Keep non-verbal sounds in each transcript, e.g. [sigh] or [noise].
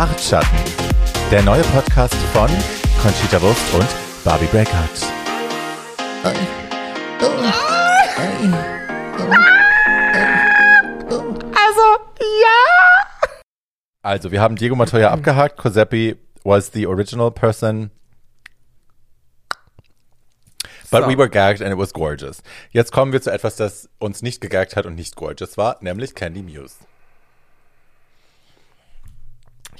Bartschatten, der neue Podcast von Conchita Wurst und Barbie Breakout. Also, ja. Also, wir haben Diego Montoya abgehakt. Coseppi was the original person. But So. we were gagged and it was gorgeous. Jetzt kommen wir zu etwas, das uns nicht gegaggt hat und nicht gorgeous war, nämlich Candy Muse.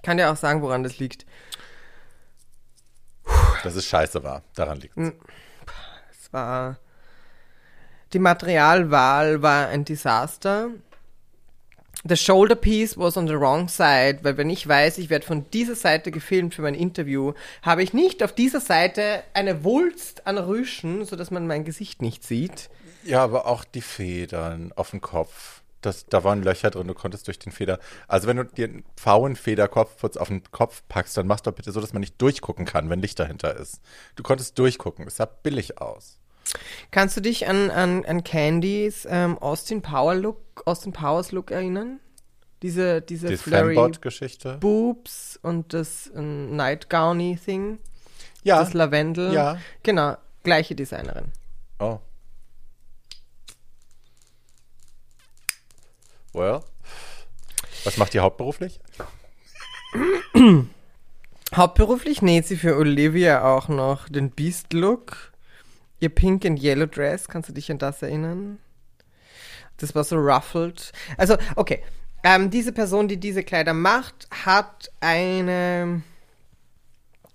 Ich kann dir auch sagen, woran das liegt. Dass es scheiße war. Daran liegt es. Es war. Die Materialwahl war ein Desaster. The shoulder piece was on the wrong side, weil wenn ich weiß, ich werde von dieser Seite gefilmt für mein Interview, habe ich nicht auf dieser Seite eine Wulst an Rüschen, sodass man mein Gesicht nicht sieht. Ja, aber auch die Federn auf dem Kopf. Das, da waren Löcher drin, du konntest durch den Feder. Also wenn du dir einen Pfauenfeder-Kopfputz auf den Kopf packst, dann machst doch bitte so, dass man nicht durchgucken kann, wenn Licht dahinter ist. Du konntest durchgucken. Es sah billig aus. Kannst du dich an, an, an Candys ähm, Austin Power Look, Austin Powers Look erinnern? Diese, diese Die flurry Fanbot-Geschichte. Boobs und das ähm, Nightgowny Thing, Ja. das Lavendel. Ja. Genau, gleiche Designerin. Oh. Well. Was macht ihr hauptberuflich? [clears throat] Hauptberuflich näht sie für Olivia auch noch den Beast Look. Ihr Pink and Yellow Dress, kannst du dich an das erinnern? Das war so ruffled. Also, okay. Ähm, diese Person, die diese Kleider macht, hat eine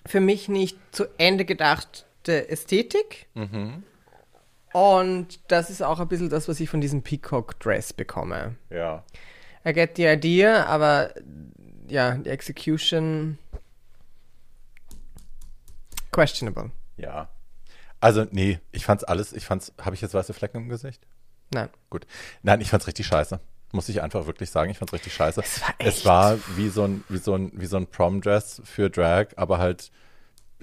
für mich nicht zu Ende gedachte Ästhetik. Und das ist auch ein bisschen das, was ich von diesem Peacock Dress bekomme. Ja. I get the idea, aber ja, die Execution questionable. Ja. Also, nee, ich fand's alles, ich fand's, habe ich jetzt weiße Flecken im Gesicht? Nein. Gut. Nein, ich fand's richtig scheiße. Muss ich einfach wirklich sagen, ich fand's richtig scheiße. Es war Es echt- war wie so ein, wie so ein, wie so ein Prom-Dress für Drag, aber halt,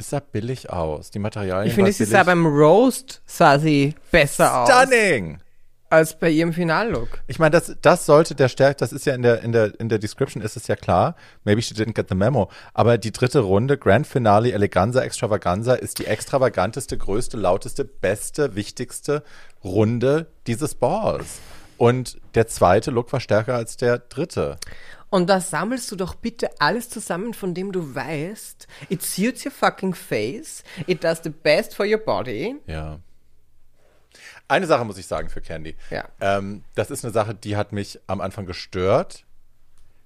es sah billig aus. Die Materialien Ich finde, sie billig. sah beim Roast sah sie besser aus Stunning! als bei ihrem Finallook. Ich meine, das, das sollte der Stärk, das ist ja in der, in der, in der Description ist es ja klar. Maybe she didn't get the memo. Aber die dritte Runde, Grand Finale Eleganza Extravaganza, ist die extravaganteste, größte, lauteste, beste, wichtigste Runde dieses Balls. Und der zweite Look war stärker als der dritte. Und da sammelst du doch bitte alles zusammen, von dem du weißt, it suits your fucking face, it does the best for your body. Ja. Eine Sache muss ich sagen für Candy. Ja. Ähm, das ist eine Sache, die hat mich am Anfang gestört.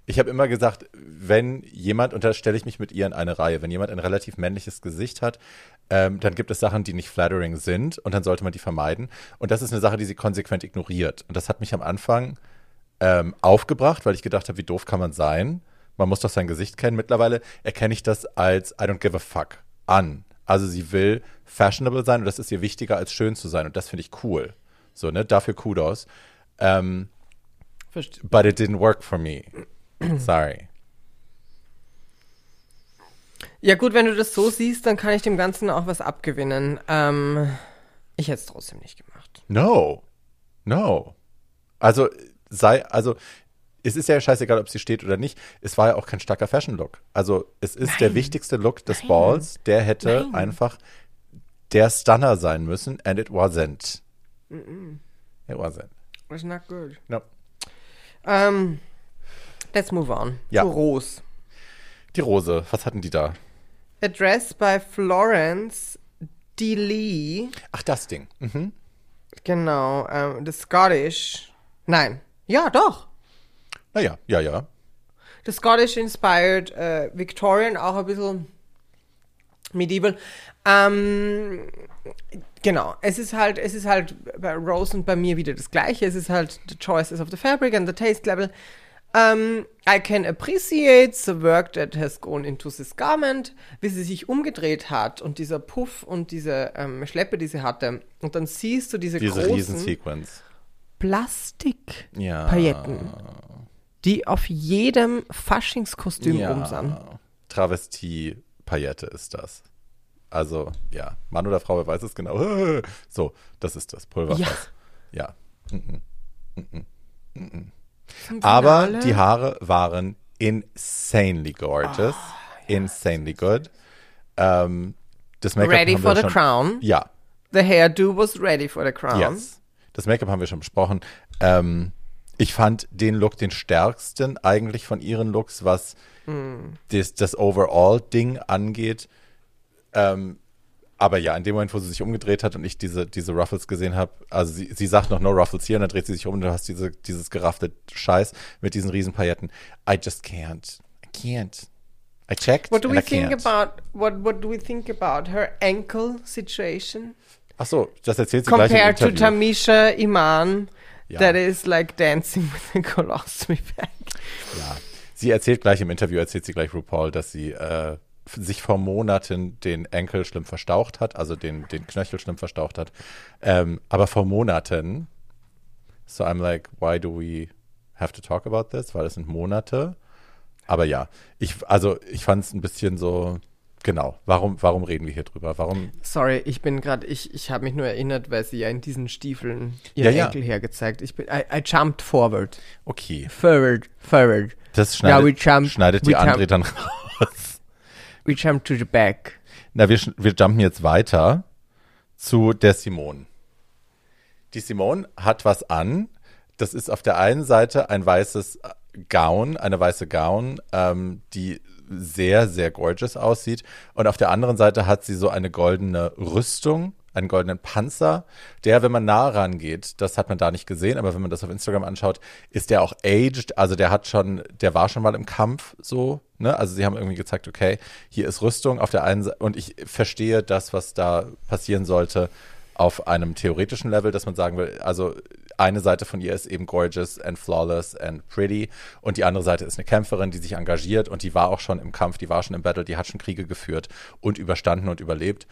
Ich habe immer gesagt, wenn jemand, und da stelle ich mich mit ihr in eine Reihe, wenn jemand ein relativ männliches Gesicht hat, ähm, dann gibt es Sachen, die nicht flattering sind und dann sollte man die vermeiden. Und das ist eine Sache, die sie konsequent ignoriert. Und das hat mich am Anfang ähm, aufgebracht, weil ich gedacht habe, wie doof kann man sein? Man muss doch sein Gesicht kennen. Mittlerweile erkenne ich das als I don't give a fuck an. Also sie will fashionable sein und das ist ihr wichtiger als schön zu sein und das finde ich cool. So, ne? Dafür Kudos. Ähm, Verste- but it didn't work for me. Sorry. Ja gut, wenn du das so siehst, dann kann ich dem Ganzen auch was abgewinnen. Ähm, ich hätte es trotzdem nicht gemacht. No. No. Also sei, also es ist ja scheißegal, ob sie steht oder nicht. Es war ja auch kein starker Fashion-Look. Also es ist der wichtigste Look des Balls. Der hätte Nein. einfach der Stunner sein müssen and it wasn't. It wasn't. That's not good. No. Ähm, let's move on. Ja. Zu Rose. Die Rose, was hatten die da? Address by Florence D. Lee. Ach, das Ding. Mhm. Genau, ähm, the Scottish. Nein. Ja, doch. Naja, ja, ja. The Scottish inspired äh, Victorian, auch ein bisschen medieval. Ähm, genau, es ist halt, es ist halt bei Rose und bei mir wieder das Gleiche. Es ist halt the choices of the fabric and the taste level. Um, I can appreciate the work that has gone into this garment, wie sie sich umgedreht hat und dieser Puff und diese ähm, Schleppe, die sie hatte. Und dann siehst du diese, Diese großen Riesensequenz. Plastikpailletten, Ja. die auf jedem Faschingskostüm ja. Travestie-Paillette ist das. Also, ja, Mann oder Frau, wer weiß es genau. [laughs] So, das ist das Pulverfass. Ja. Mhm. Mhm. Mhm. Im Aber die Haare waren insanely gorgeous. insanely good. Ähm, das Make-up Ready for the schon, crown. Ja, The hairdo was ready for the crown. yes. Das Make-up haben wir schon besprochen. Ähm, ich fand den Look den stärksten eigentlich von ihren Looks, was das, das Overall-Ding angeht. Ähm, aber ja, in dem Moment, wo sie sich umgedreht hat und ich diese, diese Ruffles gesehen habe, also sie, sie sagt noch No Ruffles hier und dann dreht sie sich um und du hast diese, dieses geraffte Scheiß mit diesen riesen Pailletten. I just can't. I can't. I checked What do we think can't. about what what do we think about her ankle situation Ach so, das erzählt sie gleich im compared to. Tamisha Iman Ja. that is like dancing with a colostomy bag. Ja. Sie erzählt gleich im Interview, erzählt sie gleich RuPaul, dass sie äh, sich vor Monaten den Enkel schlimm verstaucht hat, also den, den Knöchel schlimm verstaucht hat. Ähm, aber vor Monaten. So I'm like, why do we have to talk about this? Weil es sind Monate. Aber ja, ich, also ich fand es ein bisschen so, genau, warum, warum reden wir hier drüber? Warum, Sorry, ich bin gerade, ich, ich habe mich nur erinnert, weil sie ja in diesen Stiefeln Ja, ihren ja. Enkel hergezeigt. Ich bin, I, I jumped forward, okay, forward, forward. das Ja, schneidet, jump- schneidet we die jump- dann raus. We jumped to the back. Na, wir, wir jumpen jetzt weiter zu der Simone. Die Simone hat was an. Das ist auf der einen Seite ein weißes äh, Gown, eine weiße Gown, ähm, die sehr, sehr gorgeous aussieht. Und auf der anderen Seite hat sie so eine goldene Rüstung, einen goldenen Panzer, der, wenn man nah rangeht, das hat man da nicht gesehen, aber wenn man das auf Instagram anschaut, ist der auch aged. Also der hat schon, der war schon mal im Kampf so, ne? Also sie haben irgendwie gezeigt, okay, hier ist Rüstung auf der einen Seite und ich verstehe das, was da passieren sollte, auf einem theoretischen Level, dass man sagen will, also eine Seite von ihr ist eben gorgeous and flawless and pretty und die andere Seite ist eine Kämpferin, die sich engagiert und die war auch schon im Kampf, die war schon im Battle, die hat schon Kriege geführt und überstanden und überlebt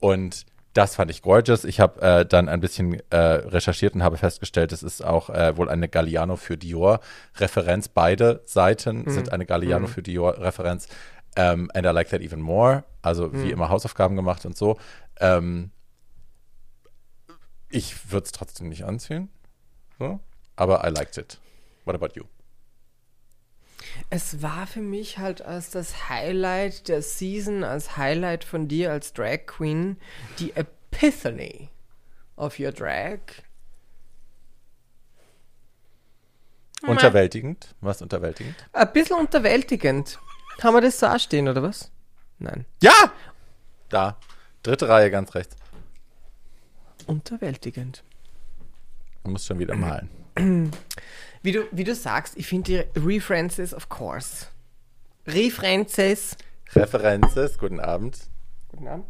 und das fand ich gorgeous. Ich habe äh, dann ein bisschen äh, recherchiert und habe festgestellt, es ist auch äh, wohl eine Galliano für Dior Referenz. Beide Seiten sind eine Galliano für Dior Referenz. Ähm, and I like that even more. Also wie immer Hausaufgaben gemacht und so. Ähm, ich würde es trotzdem nicht anziehen. So. Aber I liked it. What about you? Es war für mich halt als das Highlight der Season, als Highlight von dir als Drag Queen, die Epiphany of your Drag. Unterwältigend. Was unterwältigend? Ein bisschen unterwältigend. Haben wir das so stehen, oder was? Nein. Ja! Da. Dritte Reihe ganz rechts. Unterwältigend. Du musst schon wieder malen. [clears throat] Wie du, wie du sagst, ich finde die References, of course. References. References. Guten Abend. Guten Abend.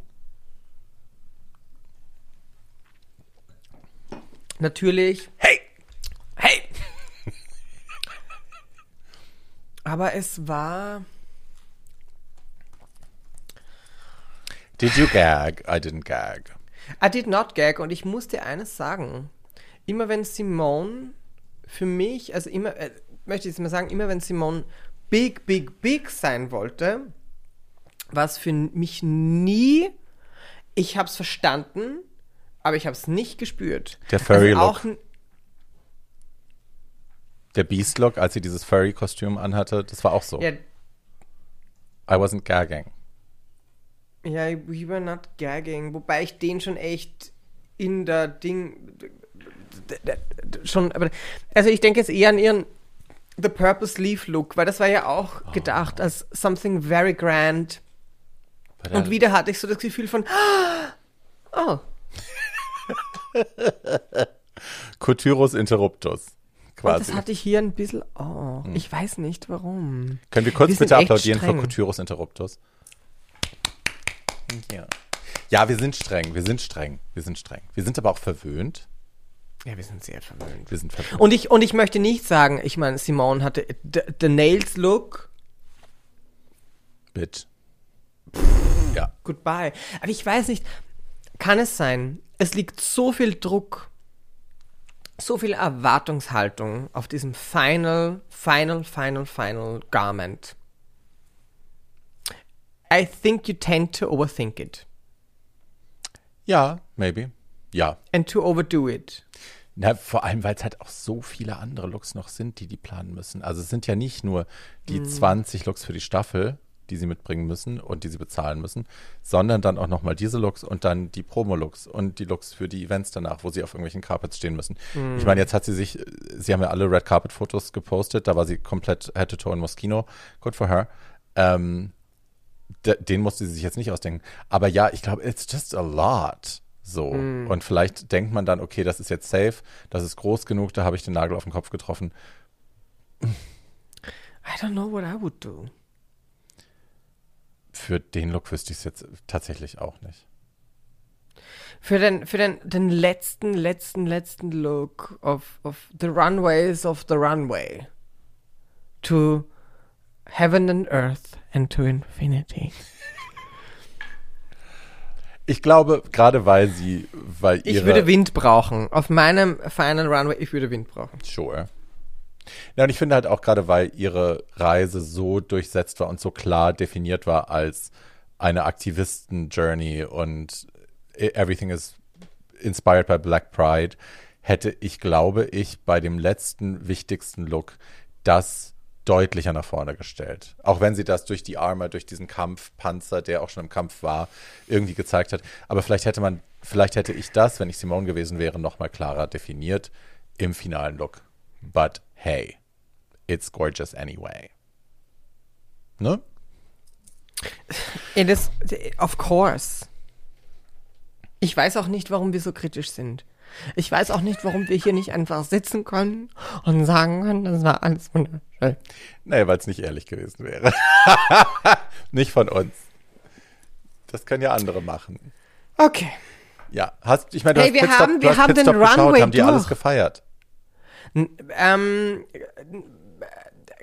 Natürlich. Hey! Hey! [laughs] Aber es war. Did you gag? I didn't gag. I did not gag und ich muss dir eines sagen. Immer wenn Simone für mich, also immer, äh, möchte ich jetzt mal sagen, immer wenn Simone big, big, big sein wollte, war es für mich nie, ich habe es verstanden, aber ich habe es nicht gespürt. Der Furry also auch, Look. Der Beast Look, als sie dieses Furry-Kostüm anhatte, das war auch so. Ja, I wasn't gagging. Ja, we were not gagging, wobei ich den schon echt in der Ding schon, aber also ich denke jetzt eher an ihren The Purple Sleeve Look, weil das war ja auch gedacht als something very grand. Und wieder hatte ich so das Gefühl von, [gasps] oh, [laughs] Couturus Interruptus. und Quasi. das hatte ich hier ein bisschen, oh, ich weiß nicht warum. Können wir kurz Wir bitte applaudieren für streng. Couturus Interruptus? Ja. ja, wir sind streng, wir sind streng, wir sind streng. Wir sind aber auch verwöhnt. Ja, wir sind sehr verwöhnt. Wir sind verwöhnt. Und ich, und ich möchte nicht sagen, ich meine, Simone hatte the, the Nails Look, Bitch. Ja. goodbye. Aber ich weiß nicht, kann es sein, es liegt so viel Druck, so viel Erwartungshaltung auf diesem final, final, final, final Garment. I think you tend to overthink it Ja, maybe. Ja. and to overdo it. Na, vor allem, weil es halt auch so viele andere Looks noch sind, die die planen müssen. Also es sind ja nicht nur die 20 Looks für die Staffel, die sie mitbringen müssen und die sie bezahlen müssen, sondern dann auch nochmal diese Looks und dann die Promo-Looks und die Looks für die Events danach, wo sie auf irgendwelchen Carpets stehen müssen. Ich meine, jetzt hat sie sich, sie haben ja alle Red Carpet-Fotos gepostet, da war sie komplett head to toe in Moschino. Good for her. Ähm, den musste sie sich jetzt nicht ausdenken. Aber ja, ich glaube, it's just a lot. So. Und vielleicht denkt man dann, okay, das ist jetzt safe, das ist groß genug, da habe ich den Nagel auf den Kopf getroffen. I don't know what I would do. Für den Look wüsste ich es jetzt tatsächlich auch nicht. Für den, für den, den letzten, letzten, letzten Look of, of the runways of the runway. To heaven and earth and to infinity. Ich glaube, gerade weil sie, weil ihre... Ich würde Wind brauchen. Auf meinem Final Runway, ich würde Wind brauchen. Sure. Ja, und ich finde halt auch gerade, weil ihre Reise so durchsetzt war und so klar definiert war als eine Aktivisten-Journey und everything is inspired by Black Pride, hätte ich, glaube ich, bei dem letzten wichtigsten Look das deutlicher nach vorne gestellt. Auch wenn sie das durch die Armor, durch diesen Kampfpanzer, der auch schon im Kampf war, irgendwie gezeigt hat. Aber vielleicht hätte man, vielleicht hätte ich das, wenn ich Simone gewesen wäre, noch mal klarer definiert im finalen Look. But hey, it's gorgeous anyway. Ne? It is, of course. Ich weiß auch nicht, warum wir so kritisch sind. Ich weiß auch nicht, warum wir hier nicht einfach sitzen können und sagen können, das war alles wunderschön. Nee, weil es nicht ehrlich gewesen wäre. [laughs] nicht von uns. Das können ja andere machen. Okay. Ja, hast, ich meine, du Hey, hast wir Pitstop, haben- du wir hast haben den Pitstop geschaut, Runway haben die alles durch. gefeiert. Ähm,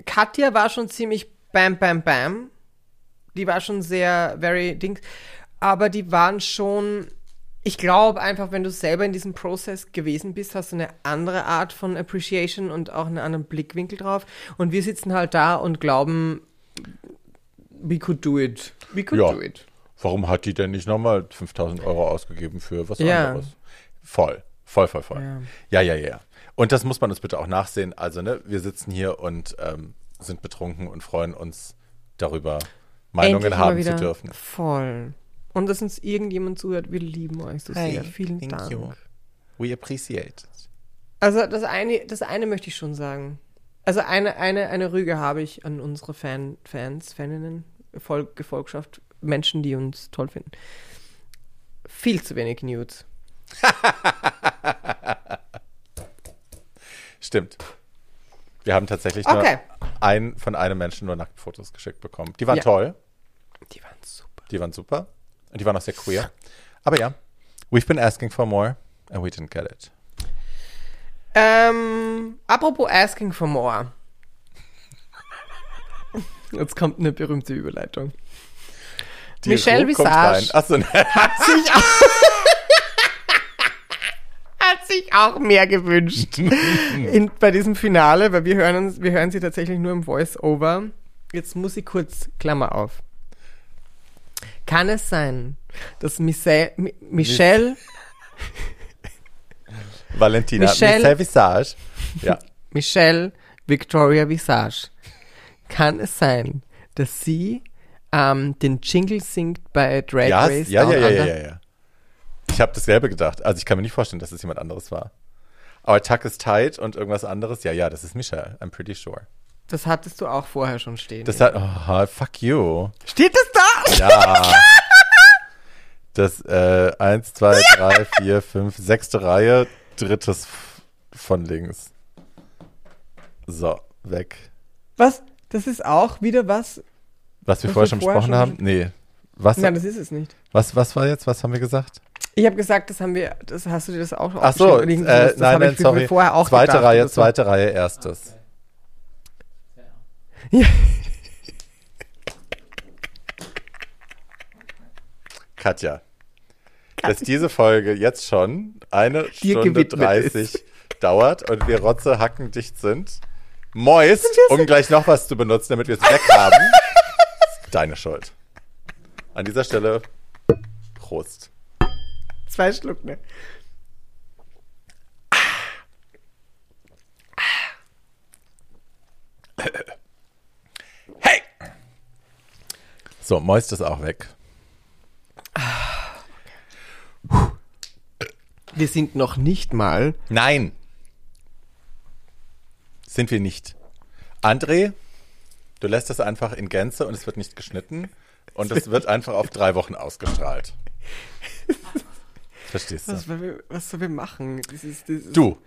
Katja war schon ziemlich bam, bam, bam. Die war schon sehr, very dings. Aber die waren schon, ich glaube einfach, wenn du selber in diesem Prozess gewesen bist, hast du eine andere Art von Appreciation und auch einen anderen Blickwinkel drauf. Und wir sitzen halt da und glauben, we could do it. We could Ja. do it. Warum hat die denn nicht nochmal 5000 Euro ausgegeben für was Ja. anderes? Voll, voll, voll, voll. Ja. Ja. ja, ja. Und das muss man uns bitte auch nachsehen. Also, ne, wir sitzen hier und ähm, sind betrunken und freuen uns darüber, Meinungen Endlich haben zu dürfen. Voll. Und dass uns irgendjemand zuhört, wir lieben euch so sehr. Vielen thank Dank. you. We appreciate it. Also das eine, das eine möchte ich schon sagen. Also eine, eine, eine Rüge habe ich an unsere Fan, Fans, Faninnen, Volk, Gefolgschaft, Menschen, die uns toll finden. Viel zu wenig Nudes. [laughs] Stimmt. Wir haben tatsächlich Okay. nur ein, von einem Menschen nur Nacktfotos geschickt bekommen. Die waren Ja. toll, Die waren super. die waren super und die waren auch sehr queer. Aber ja, we've been asking for more and we didn't get it. Ähm, apropos asking for more. Jetzt kommt eine berühmte Überleitung. Die Michelle Ruhe Visage. Achso, ne. sich auch, hat sich auch mehr gewünscht in, bei diesem Finale, weil wir hören uns, wir hören sie tatsächlich nur im Voice-Over. Jetzt muss ich kurz Klammer auf. Kann es sein, dass Michelle, Mi- Michelle, [laughs] Valentina, Michelle- Michelle Visage. [laughs] Ja. Michelle Victoria Visage, kann es sein, dass sie ähm, den Jingle singt bei Drag Ja, Race ja, ja, ja, ja, ja, ja. Ich habe dasselbe gedacht. Also ich kann mir nicht vorstellen, dass es jemand anderes war. Aber Tuck is tight und irgendwas anderes. Ja, ja, das ist Michelle. I'm pretty sure. Das hattest du auch vorher schon stehen. Das hat, oh, fuck you. Steht das da? Ja. Das, äh, eins, zwei, drei, vier, fünf, sechste Reihe, drittes von links. So, weg. Was? Das ist auch wieder was? Was wir Was vorher wir schon vorher besprochen schon haben? Nee. Was, Nein, das ist es nicht. was, was war jetzt? Was haben wir gesagt? Ich habe gesagt, das haben wir, das hast du dir das auch Ach so, äh, das nein, nein, ich sorry. vorher auch zweite gedacht Reihe, so. zweite Reihe, erstes. Ja. Katja, Katja. dass diese Folge jetzt schon eine Dir Stunde 30 ist. dauert und wir Rotze hackendicht sind. Moist, um gleich noch was zu benutzen, damit wir es weg weghaben. [laughs] Deine Schuld. An dieser Stelle Prost. Zwei Schluck, ne? Hey! So, Moist ist auch weg. Wir sind noch nicht mal. Nein. Sind wir nicht. André, du lässt es einfach in Gänze und es wird nicht geschnitten. Und es wird einfach auf drei Wochen ausgestrahlt. Verstehst du? Was sollen wir, was sollen wir machen? Das ist, das ist, Du.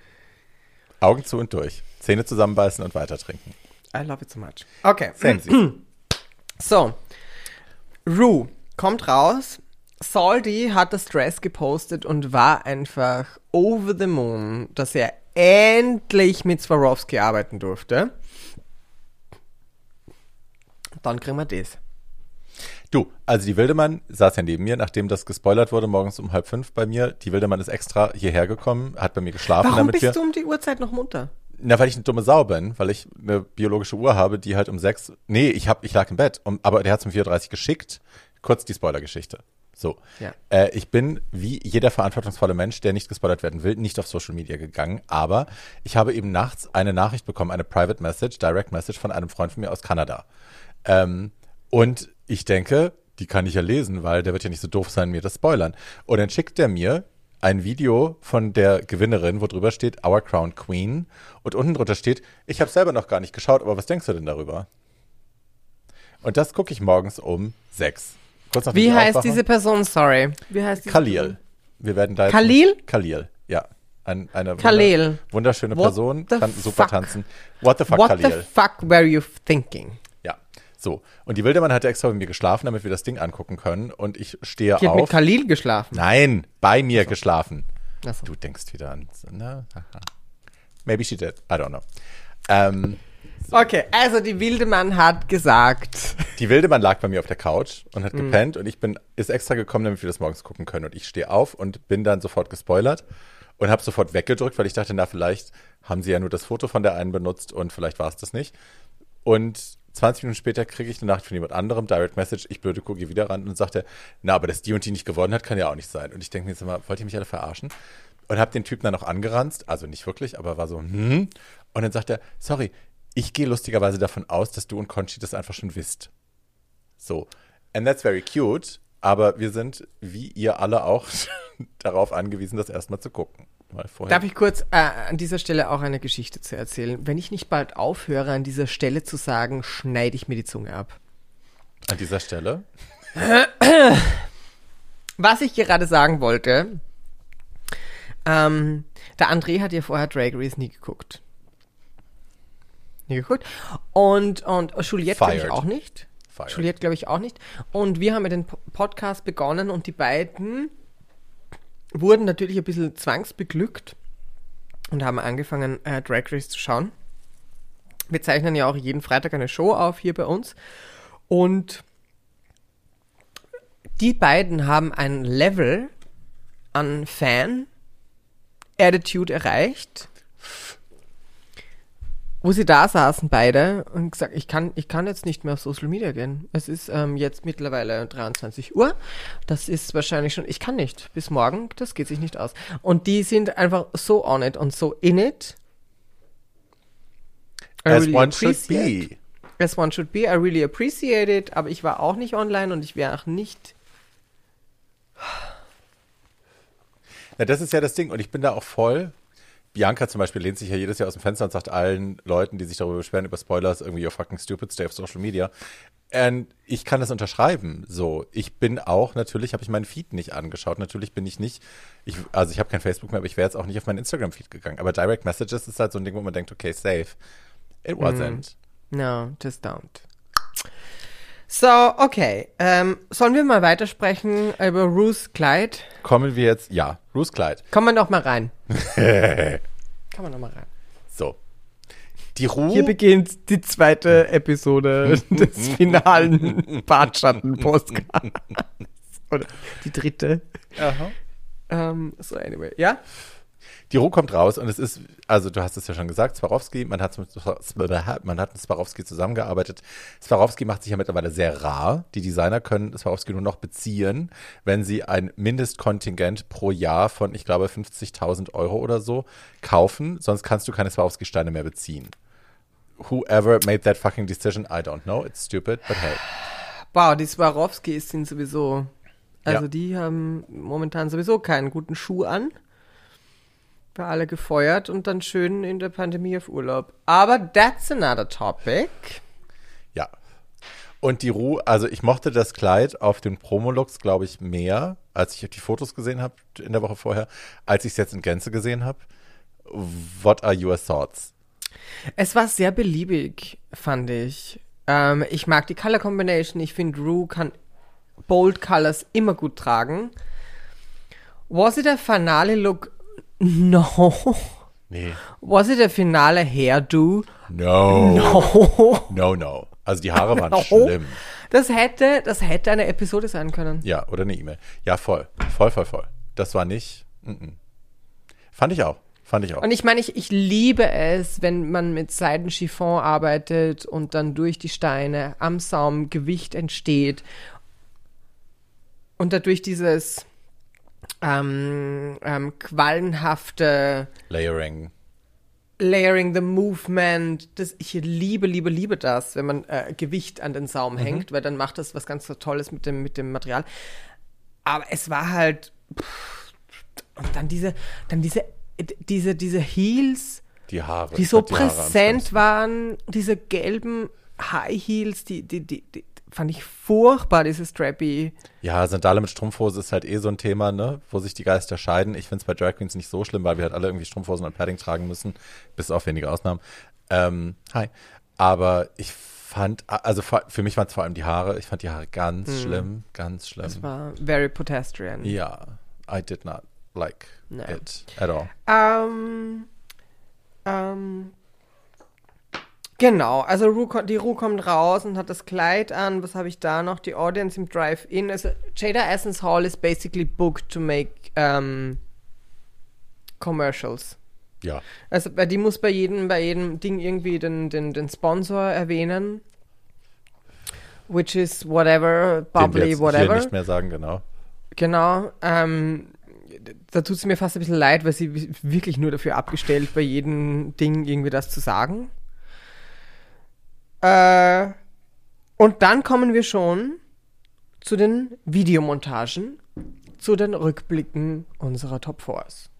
Augen zu und durch. Zähne zusammenbeißen und weiter trinken. I love it so much. Okay. Sehen Sie. So. Rue kommt raus. Salty hat das Dress gepostet und war einfach over the moon, dass er endlich mit Swarovski arbeiten durfte. Dann kriegen wir das. Du, also die Wildemann saß ja neben mir, nachdem das gespoilert wurde, morgens um halb fünf bei mir. Die Wildemann ist extra hierher gekommen, hat bei mir geschlafen, Warum damit bist wir. du um die Uhrzeit noch munter? Na, weil ich eine dumme Sau bin, weil ich eine biologische Uhr habe, die halt um sechs. Nee, ich hab, ich lag im Bett, um, aber der hat um 4.30 Uhr geschickt. Kurz die Spoilergeschichte. So. Ja. Äh, ich bin, wie jeder verantwortungsvolle Mensch, der nicht gespoilert werden will, nicht auf Social Media gegangen, aber ich habe eben nachts eine Nachricht bekommen, eine Private Message, Direct Message von einem Freund von mir aus Kanada. Ähm, und ich denke, die kann ich ja lesen, weil der wird ja nicht so doof sein, mir das spoilern. Und dann schickt er mir ein Video von der Gewinnerin, wo drüber steht Our Crown Queen und unten drunter steht, ich habe selber noch gar nicht geschaut, aber was denkst du denn darüber? Und das gucke ich morgens um sechs. Kurz Wie ich heißt aufwache. diese Person? Sorry. Wie heißt diese Khalil. Person? Wir werden da jetzt Khalil? Nicht, Khalil, ja. Ein, eine Khalil. wunder- wunderschöne What Person, kann super fuck? tanzen. What the fuck, What Khalil? the fuck were you thinking? Ja, so. Und die Wildemann hatte extra mit mir geschlafen, damit wir das Ding angucken können. Und ich stehe Ich habe mit auf. Khalil geschlafen. Nein, bei mir geschlafen. Ach so. Du denkst wieder an. Aha. Maybe she did. I don't know. Ähm, Okay, also die Wildemann hat gesagt. die Wildemann lag bei mir auf der Couch und Mhm. hat gepennt und ich bin ist extra gekommen, damit wir das morgens gucken können. Und ich stehe auf und bin dann sofort gespoilert und habe sofort weggedrückt, weil ich dachte, na vielleicht haben sie ja nur das Foto von der einen benutzt und vielleicht war es das nicht. Und 20 Minuten später kriege ich eine Nachricht von jemand anderem, Direct Message, ich blöde gehe wieder ran und sagte, na, aber dass die und die nicht gewonnen hat, kann ja auch nicht sein. Und ich denke mir jetzt immer, wollt ihr mich alle verarschen? Und habe den Typen dann noch angeranzt, also nicht wirklich, aber war so, hm. Und dann sagt er, sorry, ich gehe lustigerweise davon aus, dass du und Conchi das einfach schon wisst. So. And that's very cute, aber wir sind, wie ihr alle auch, [laughs] darauf angewiesen, das erstmal zu gucken. Darf ich kurz äh, an dieser Stelle auch eine Geschichte zu erzählen? Wenn ich nicht bald aufhöre, an dieser Stelle zu sagen, schneide ich mir die Zunge ab. an dieser Stelle. [clears throat] Was ich gerade sagen wollte, ähm, der André hat ja vorher Drag Race nie geguckt. Nie geguckt. Und, und Juliette glaube ich auch nicht. Fired. Juliette glaube ich auch nicht. Und wir haben ja den Po- Podcast begonnen und die beiden wurden natürlich ein bisschen zwangsbeglückt und haben angefangen, äh, Drag Race zu schauen. Wir zeichnen ja auch jeden Freitag eine Show auf hier bei uns. Und die beiden haben ein Level an Fan-Attitude erreicht, wo sie da saßen beide und gesagt, ich kann, ich kann jetzt nicht mehr auf Social Media gehen. Es ist ähm, jetzt mittlerweile 23 Uhr. Das ist wahrscheinlich schon, ich kann nicht. Bis morgen, das geht sich nicht aus. Und die sind einfach so on it und so in it. I As really one should be. As one should be. I really appreciate it. Aber ich war auch nicht online und ich wäre auch nicht. Na, das ist ja das Ding. Und ich bin da auch voll. Bianca zum Beispiel lehnt sich ja jedes Jahr aus dem Fenster und sagt allen Leuten, die sich darüber beschweren, über Spoilers, irgendwie, you're fucking stupid, stay auf Social Media. Und ich kann das unterschreiben. So, ich bin auch, natürlich habe ich meinen Feed nicht angeschaut. Natürlich bin ich nicht, ich, also ich habe kein Facebook mehr, aber ich wäre jetzt auch nicht auf meinen Instagram-Feed gegangen. Aber Direct Messages ist halt so ein Ding, wo man denkt, okay, safe. It wasn't. No, just don't. So, okay. Ähm, sollen wir mal weitersprechen über Ruth Clyde? Kommen wir jetzt, ja, Bruce Clyde. Kommen wir noch mal rein. [laughs] Kommen wir noch mal rein. So. Die Ruhe. Hier beginnt die zweite Episode [laughs] des finalen Bartschatten-Postcards. Oder die dritte. Aha. Ähm, so, anyway. Ja? Die Ruhe kommt raus und es ist, also du hast es ja schon gesagt, Swarovski, man hat mit, man hat mit Swarovski zusammengearbeitet. Swarovski macht sich ja mittlerweile sehr rar. Die Designer können Swarovski nur noch beziehen, wenn sie ein Mindestkontingent pro Jahr von, ich glaube, 50.000 Euro oder so kaufen. Sonst kannst du keine Swarovski-Steine mehr beziehen. Whoever made that fucking decision, I don't know. It's stupid, but hey. wow, die Swarovskis sind sowieso, also Ja. die haben momentan sowieso keinen guten Schuh an. War alle gefeuert und dann schön in der Pandemie auf Urlaub. Aber that's another topic. Ja. Und die Ruhe, also ich mochte das Kleid auf den Promolooks, glaube ich, mehr, als ich die Fotos gesehen habe in der Woche vorher, als ich es jetzt in Gänze gesehen habe. What are your thoughts? Es war sehr beliebig, fand ich. Ähm, ich mag die Color Combination. Ich finde, Rue kann Bold Colors immer gut tragen. Was it a finale look? No. Nee. Was it a finale hairdo? No. No. No, no. Also die Haare waren No. schlimm. Das hätte, das hätte eine Episode sein können. Ja, oder eine E-Mail. Ja, voll. Voll, voll, voll. Das war nicht. Mm -mm. Fand ich auch. Fand ich auch. Und ich meine, ich, ich liebe es, wenn man mit Seidenchiffon arbeitet und dann durch die Steine am Saum Gewicht entsteht und dadurch dieses ähm, ähm, quallenhafte Layering. Layering the Movement, das, ich liebe, liebe, liebe das, wenn man äh, Gewicht an den Saum hängt, weil dann macht das was ganz Tolles mit dem, mit dem Material. Aber es war halt, pff, und dann diese, dann diese, diese, diese Heels, Die Haare. die so die präsent waren, diese gelben High Heels, die, die, die, die fand ich furchtbar, diese Strappy. Ja, Sandale mit Strumpfhose ist halt eh so ein Thema, ne? Wo sich die Geister scheiden. Ich finde es bei Drag Queens nicht so schlimm, weil wir halt alle irgendwie Strumpfhosen und Padding tragen müssen. Bis auf wenige Ausnahmen. Ähm, hi. Aber ich fand, also für mich waren es vor allem die Haare. Ich fand die Haare ganz schlimm, ganz schlimm. Das war very pedestrian. Ja, I did not like No. it at all. Ähm, ähm, genau, also Ru, ko- die Ru kommt raus und hat das Kleid an. Was habe ich da noch? Die Audience im Drive-In. Also Jada Essence Hall is basically booked to make ähm, commercials. Ja, Also die muss bei jedem, bei jedem Ding irgendwie den, den, den Sponsor erwähnen. Which is whatever, den bubbly, jetzt whatever. hier nicht mehr sagen, genau. Genau. Ähm, da tut es mir fast ein bisschen leid, weil sie wi- wirklich nur dafür abgestellt, bei jedem Ding irgendwie das zu sagen. Äh, und dann kommen wir schon zu den Videomontagen, zu den Rückblicken unserer Top Fours.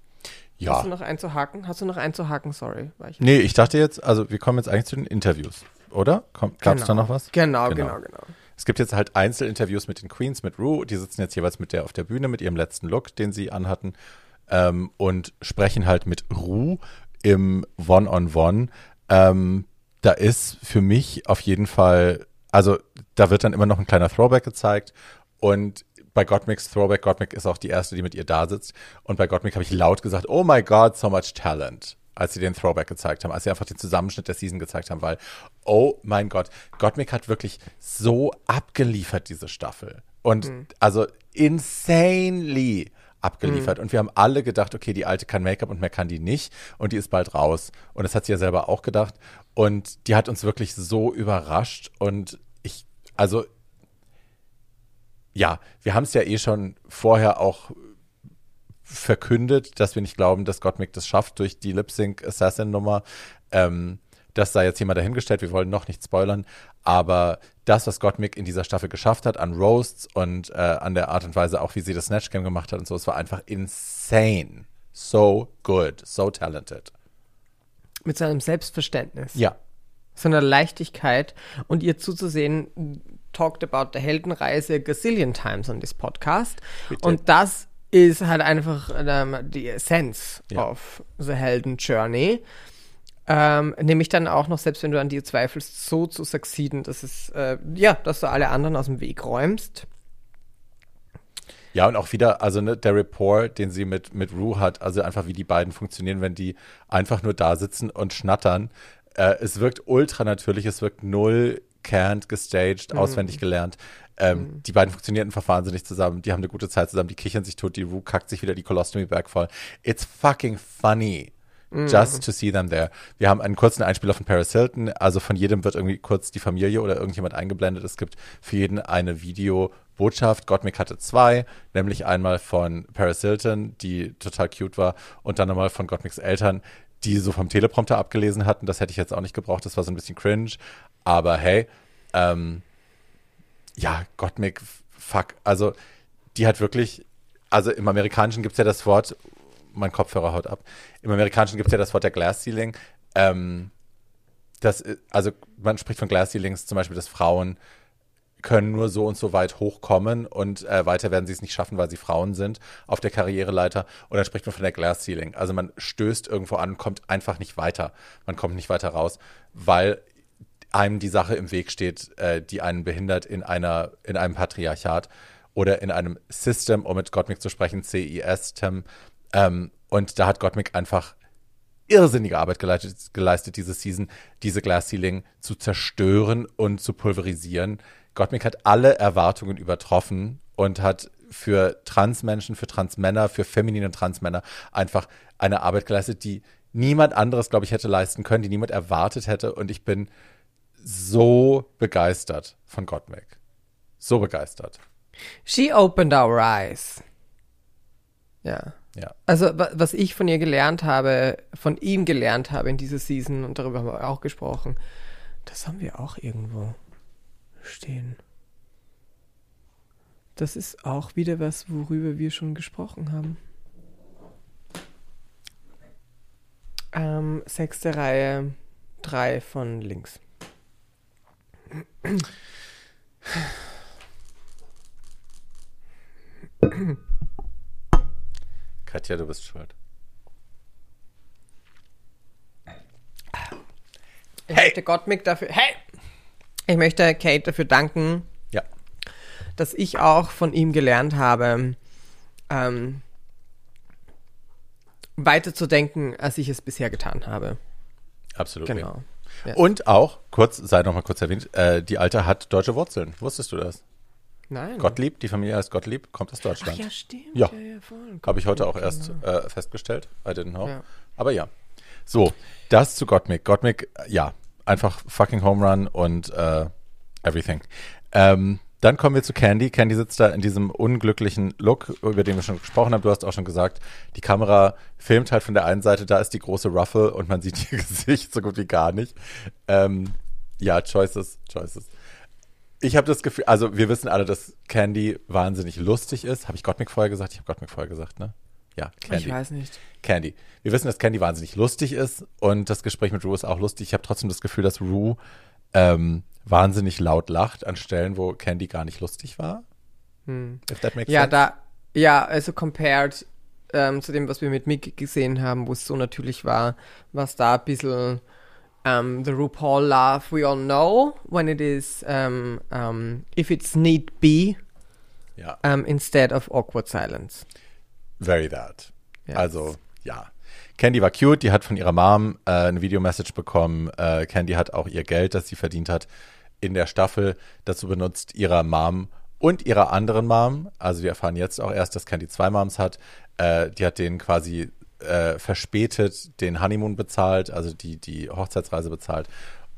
Ja. Hast du noch einzuhaken? Hast du noch einzuhaken? Sorry. War ich Nee, ich dachte jetzt, also wir kommen jetzt eigentlich zu den Interviews, oder? Gab es da noch was? Genau, Genau. genau, genau. Es gibt jetzt halt Einzelinterviews mit den Queens, mit Rue. Die sitzen jetzt jeweils mit der auf der Bühne mit ihrem letzten Look, den sie anhatten, ähm, und sprechen halt mit Rue im One-on-One. Ähm, da ist für mich auf jeden Fall, also da wird dann immer noch ein kleiner Throwback gezeigt und bei Gottmix Throwback, Gottmik ist auch die erste, die mit ihr da sitzt. Und bei Gottmik habe ich laut gesagt, oh my God, so much talent, als sie den Throwback gezeigt haben, als sie einfach den Zusammenschnitt der Season gezeigt haben, weil, oh mein Gott, Gottmik hat wirklich so abgeliefert, diese Staffel. Und also insanely abgeliefert. Und wir haben alle gedacht, okay, die alte kann Make-up und mehr kann die nicht. Und die ist bald raus. Und das hat sie ja selber auch gedacht. Und die hat uns wirklich so überrascht. Und ich, also ja, wir haben es ja eh schon vorher auch verkündet, dass wir nicht glauben, dass Gottmik das schafft durch die Lip-Sync-Assassin-Nummer. Ähm, das sei jetzt jemand dahingestellt, wir wollen noch nicht spoilern, aber das, was Gottmik in dieser Staffel geschafft hat, an Roasts und äh, an der Art und Weise auch, wie sie das Snatch Game gemacht hat und so, es war einfach insane. So good, so talented. Mit seinem Selbstverständnis. Ja, so einer Leichtigkeit und ihr zuzusehen, talked about the Heldenreise gazillion times on this podcast. Bitte. Und das ist halt einfach ähm, die Essenz Ja. of the Helden Journey. Ähm, nämlich dann auch noch, selbst wenn du an dir zweifelst, so zu succeeden, dass es, äh, ja, dass du alle anderen aus dem Weg räumst. Ja, und auch wieder, also ne, der Rapport, den sie mit, mit Rue hat, also einfach wie die beiden funktionieren, wenn die einfach nur da sitzen und schnattern. Äh, es wirkt ultra natürlich, es wirkt null canned, gestaged, auswendig gelernt. Ähm, Die beiden funktionieren einfach wahnsinnig zusammen, die haben eine gute Zeit zusammen, die kichern sich tot, die Rue kackt sich wieder die Colostomy Bag voll. It's fucking funny. Just to see them there. Wir haben einen kurzen Einspieler von Paris Hilton. Also von jedem wird irgendwie kurz die Familie oder irgendjemand eingeblendet. Es gibt für jeden eine Videobotschaft. Gottmik hatte zwei, nämlich einmal von Paris Hilton, die total cute war, und dann nochmal von Gottmiks Eltern, die so vom Teleprompter abgelesen hatten. Das hätte ich jetzt auch nicht gebraucht. Das war so ein bisschen cringe. Aber hey, ähm, ja, Gottmik, fuck. Also, die hat wirklich, also im Amerikanischen gibt es ja das Wort, mein Kopfhörer haut ab. Im Amerikanischen gibt es ja das Wort der Glass Ceiling. Ähm, das, also man spricht von Glass Ceilings zum Beispiel, dass Frauen können nur so und so weit hochkommen und äh, weiter werden sie es nicht schaffen, weil sie Frauen sind auf der Karriereleiter. Und dann spricht man von der Glass Ceiling. Also man stößt irgendwo an, kommt einfach nicht weiter. Man kommt nicht weiter raus, weil einem die Sache im Weg steht, äh, die einen behindert in einer in einem Patriarchat oder in einem System, um mit Gottmik zu sprechen, CIS-Tem. Ähm, und da hat Gottmik einfach irrsinnige Arbeit geleistet, geleistet diese Season, diese Glass Ceiling zu zerstören und zu pulverisieren. Gottmik hat alle Erwartungen übertroffen und hat für Transmenschen, für Transmänner, für feminine Transmänner einfach eine Arbeit geleistet, die niemand anderes, glaube ich, hätte leisten können, die niemand erwartet hätte. Und ich bin so begeistert von Gottmik. So begeistert. She opened our eyes. Ja. Ja. Also, was ich von ihr gelernt habe, von ihm gelernt habe in dieser Season, und darüber haben wir auch gesprochen, das haben wir auch irgendwo stehen. Das ist auch wieder was, worüber wir schon gesprochen haben. Ähm, sechste Reihe, drei von links. [clears throat] [clears throat] Katja, du bist schuld. Ich hey. möchte Gottmik dafür. Hey! Ich möchte Kate dafür danken, ja. dass ich auch von ihm gelernt habe, ähm, weiterzudenken, als ich es bisher getan habe. Absolut. Genau. Ja. Und auch, kurz, sei noch mal kurz erwähnt, äh, die Alte hat deutsche Wurzeln. Wusstest du das? Nein. Gottlieb, die Familie heißt Gottlieb, kommt aus Deutschland. Ach ja, stimmt. Ja, ja, ja habe ich heute auch erst äh, festgestellt. I didn't know. Ja. Aber ja. So, das zu Gottmik. Gottmik, ja, einfach fucking Home Run und äh, everything. Ähm, dann kommen wir zu Candy. Candy sitzt da in diesem unglücklichen Look, über den wir schon gesprochen haben. Du hast auch schon gesagt, die Kamera filmt halt von der einen Seite, da ist die große Ruffle und man sieht [laughs] ihr Gesicht so gut wie gar nicht. Ähm, ja, Choices, Choices ich habe das Gefühl, also wir wissen alle, dass Candy wahnsinnig lustig ist. Habe ich Gottmik vorher gesagt? Ich habe Gottmik vorher gesagt, ne? Ja, Candy. Ich weiß nicht. Candy. Wir wissen, dass Candy wahnsinnig lustig ist und das Gespräch mit Rue ist auch lustig. Ich habe trotzdem das Gefühl, dass Rue ähm, wahnsinnig laut lacht an Stellen, wo Candy gar nicht lustig war. Hm. If that makes ja, sense. da, ja, also compared ähm, zu dem, was wir mit Mick gesehen haben, wo es so natürlich war, was da ein bisschen um, the RuPaul laugh we all know when it is um, um, if it's need be ja. instead of awkward silence. Very that. Yes. Also ja. Candy war cute, die hat von ihrer Mom äh, eine Videomessage bekommen. Äh, Candy hat auch ihr Geld, das sie verdient hat, in der Staffel dazu benutzt, ihrer Mom und ihrer anderen Mom, also wir erfahren jetzt auch erst, dass Candy zwei Moms hat, äh, die hat denen quasi äh, verspätet den Honeymoon bezahlt, also die, die Hochzeitsreise bezahlt.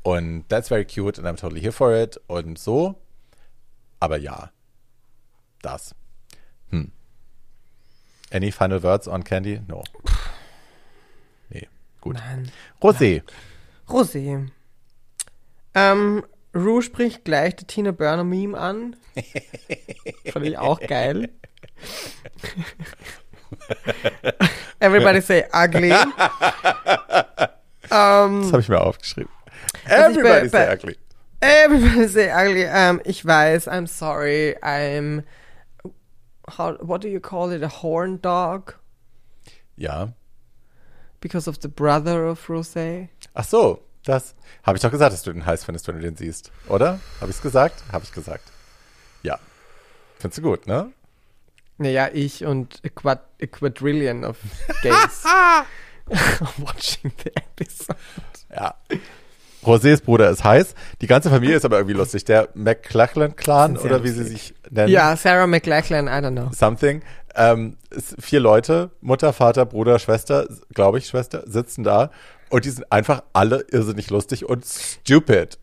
Und that's very cute and I'm totally here for it und so. Aber ja, das. Hm. Any final words on Candy? No. Nee, gut. Nein. Rosé. Rosé. Ähm, Rue spricht gleich die Tina Burner Meme an. [laughs] Fand ich auch geil. [laughs] Everybody say ugly. um, das habe ich mir aufgeschrieben. Everybody say bei, ugly. Everybody say ugly. Um, ich weiß, I'm sorry. I'm. How, what do you call it? A horn dog? Ja. Because of the brother of Rosé. Ach so, das habe ich doch gesagt, dass du den heiß findest, wenn du den siehst. Oder? Habe ich es gesagt? Habe ich gesagt. Ja. Findest du gut, ne? Naja, ich und a, quad, a quadrillion of gays [laughs] [laughs] watching the episode. Ja. Rosés Bruder ist heiß. Die ganze Familie ist aber irgendwie lustig. Der McLachlan-Clan oder wie sie sich nennen. Ja, Sarah McLachlan, I don't know. Something. Ähm, vier Leute, Mutter, Vater, Bruder, Schwester, glaube ich, Schwester, sitzen da und die sind einfach alle irrsinnig lustig und stupid.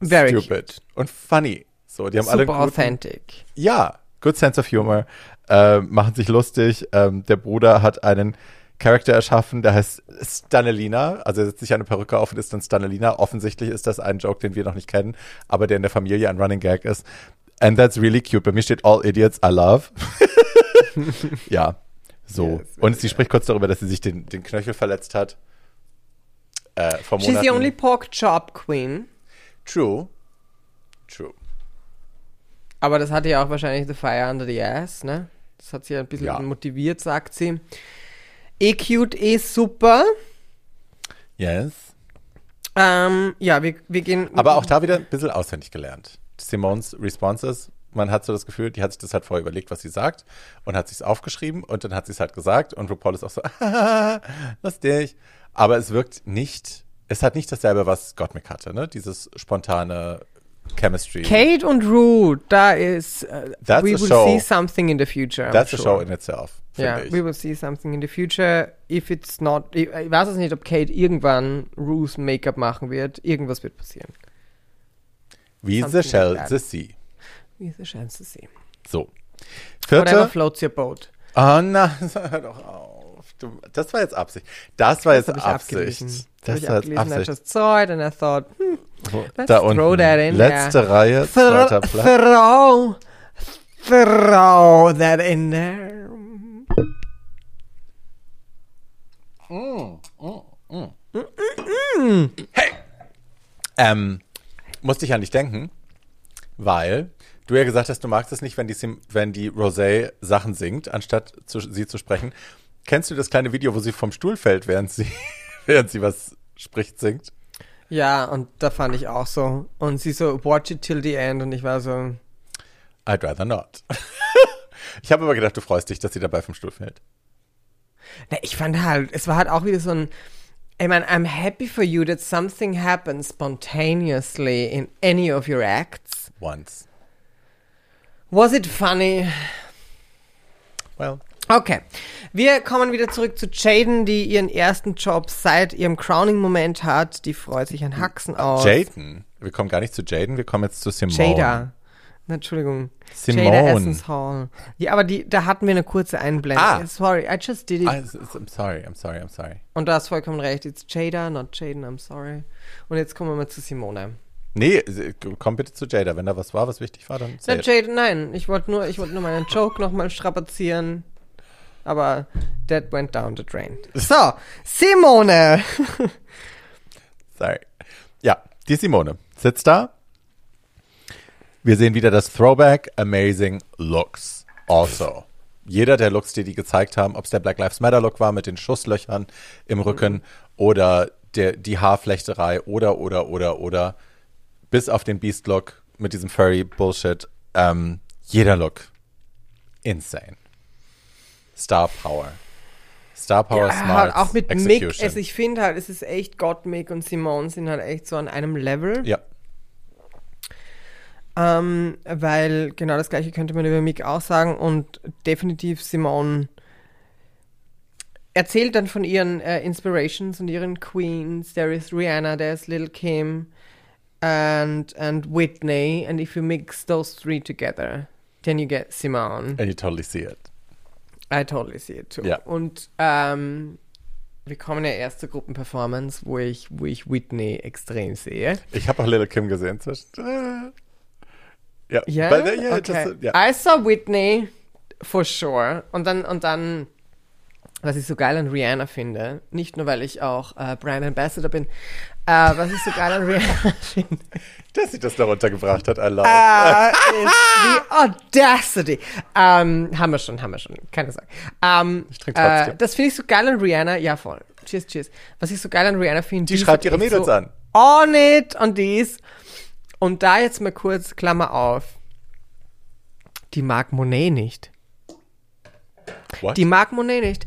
Very stupid. Cute. Und funny. So, die haben Super alle guten, authentic. Ja, good sense of humor äh, machen sich lustig. Ähm, der Bruder hat einen Charakter erschaffen, der heißt Stanelina. Also er setzt sich eine Perücke auf und ist dann Stanelina. Offensichtlich ist das ein Joke, den wir noch nicht kennen, aber der in der Familie ein Running Gag ist. And that's really cute. Bei mir steht All Idiots I love. [laughs] ja, so. Yes, Und sie spricht kurz darüber, dass sie sich den, den Knöchel verletzt hat. Äh, vor She's the only pork chop queen. True. True. Aber das hatte ja auch wahrscheinlich The Fire Under the Ass, ne? Das hat sie ja ein bisschen Ja. motiviert, sagt sie. Eh cute, eh super. Yes. Ähm, ja, wir, wir gehen. Aber auch da wieder ein bisschen auswendig gelernt. Simons Responses, man hat so das Gefühl, die hat sich das halt vorher überlegt, was sie sagt und hat sich aufgeschrieben und dann hat sie es halt gesagt und RuPaul ist auch so, [laughs] lustig. Aber es wirkt nicht, es hat nicht dasselbe, was Gottmik hatte, ne? Dieses spontane Chemistry. Kate und Rue, da ist. Uh, That's we a will show. see something in the future. I'm That's a sure. show in itself, Ja, finde we will see something in the future. If it's not. Ich, ich weiß es nicht, ob Kate irgendwann Rues Make-up machen wird. Irgendwas wird passieren. Wie the shall like the sea. Wie the chance to see. So. Whatever Vierte. floats your boat. Oh nein, [laughs] hör doch auf. Du, das war jetzt Absicht. Das war jetzt Das ich Absicht. Das, Das war jetzt abgelesen. I Absicht. just saw it and I thought, hm, let's da throw unten. that in Letzte there. Reihe, zweiter Platz. Throw, throw that in there. Ähm, musste ich an dich denken, weil du ja gesagt hast, du magst es nicht, wenn die, Sim wenn die Rosé Sachen singt, anstatt zu, sie zu sprechen. Kennst du das kleine Video, wo sie vom Stuhl fällt, während sie, [laughs] während sie was spricht, singt? Ja, und da fand ich auch so. Und sie so, watch it till the end. Und ich war so, I'd rather not. [laughs] ich habe aber gedacht, du freust dich, dass sie dabei vom Stuhl fällt. Na, ich fand halt, es war halt auch wieder so ein, ich meine, I'm happy for you that something happens spontaneously in any of your acts. Once. Was it funny? Well. Okay, wir kommen wieder zurück zu Jaden, die ihren ersten Job seit ihrem Crowning-Moment hat. Die freut sich an Haxen aus. Jaden. Wir kommen gar nicht zu Jaden, wir kommen jetzt zu Simone. Jada. Entschuldigung. Simone. Jada Essence Hall. Ja, aber die, da hatten wir eine kurze Einblendung. Ah. Sorry, I just did it. Ah, I'm sorry, I'm sorry, I'm sorry. Und du hast vollkommen recht. It's Jada, not Jaden, I'm sorry. Und jetzt kommen wir mal zu Simone. Nee, komm bitte zu Jada. Wenn da was war, was wichtig war, dann Na. Jaden, nein. Ich wollte nur, ich wollte nur meinen Joke nochmal strapazieren. Aber that went down the drain. So, Simone. [laughs] Sorry. Ja, die Simone sitzt da. Wir sehen wieder das Throwback Amazing Looks. Also. Jeder der Looks, die die gezeigt haben, ob es der Black Lives Matter Look war mit den Schusslöchern im Rücken oder der, die Haarflechterei oder, oder, oder, oder, bis auf den Beast Look mit diesem Furry Bullshit. Ähm, jeder Look. Insane. Star Power. Star Power, Ja, Smart, halt auch mit Mick. Execution. Also ich finde halt, es ist echt Gott, Mick und Simone sind halt echt so an einem Level. ja. Ähm, weil genau das gleiche könnte man über Mick auch sagen und definitiv Simone erzählt dann von ihren äh, Inspirations und ihren Queens. There is Rihanna, there's Lil Kim and, and Whitney and if you mix those three together, then you get Simone. And you totally see it. I totally see it too. Ja. Und ähm, wir kommen ja erst zur Gruppenperformance, wo ich, wo ich Whitney extrem sehe. Ich habe auch Little Kim gesehen. Ja, but, uh, yeah, okay. just, ja. I saw Whitney for sure. Und dann, und dann, was ich so geil an Rihanna finde, nicht nur weil ich auch äh, Brand Ambassador bin, äh, was ich so geil an Rihanna [laughs] finde, dass sie das da runtergebracht hat, love. äh, ist die Audacity. Ähm, haben wir schon, haben wir schon, keine Sorge. Ähm, Ich trinke trotzdem. Äh, das finde ich so geil an Rihanna, ja voll. Cheers, cheers. Was ich so geil an Rihanna finde, Die schreibt ihre Mädels so an. On it und dies. Und da jetzt mal kurz, Klammer auf. Die mag Monet nicht. What? Die mag Monet nicht.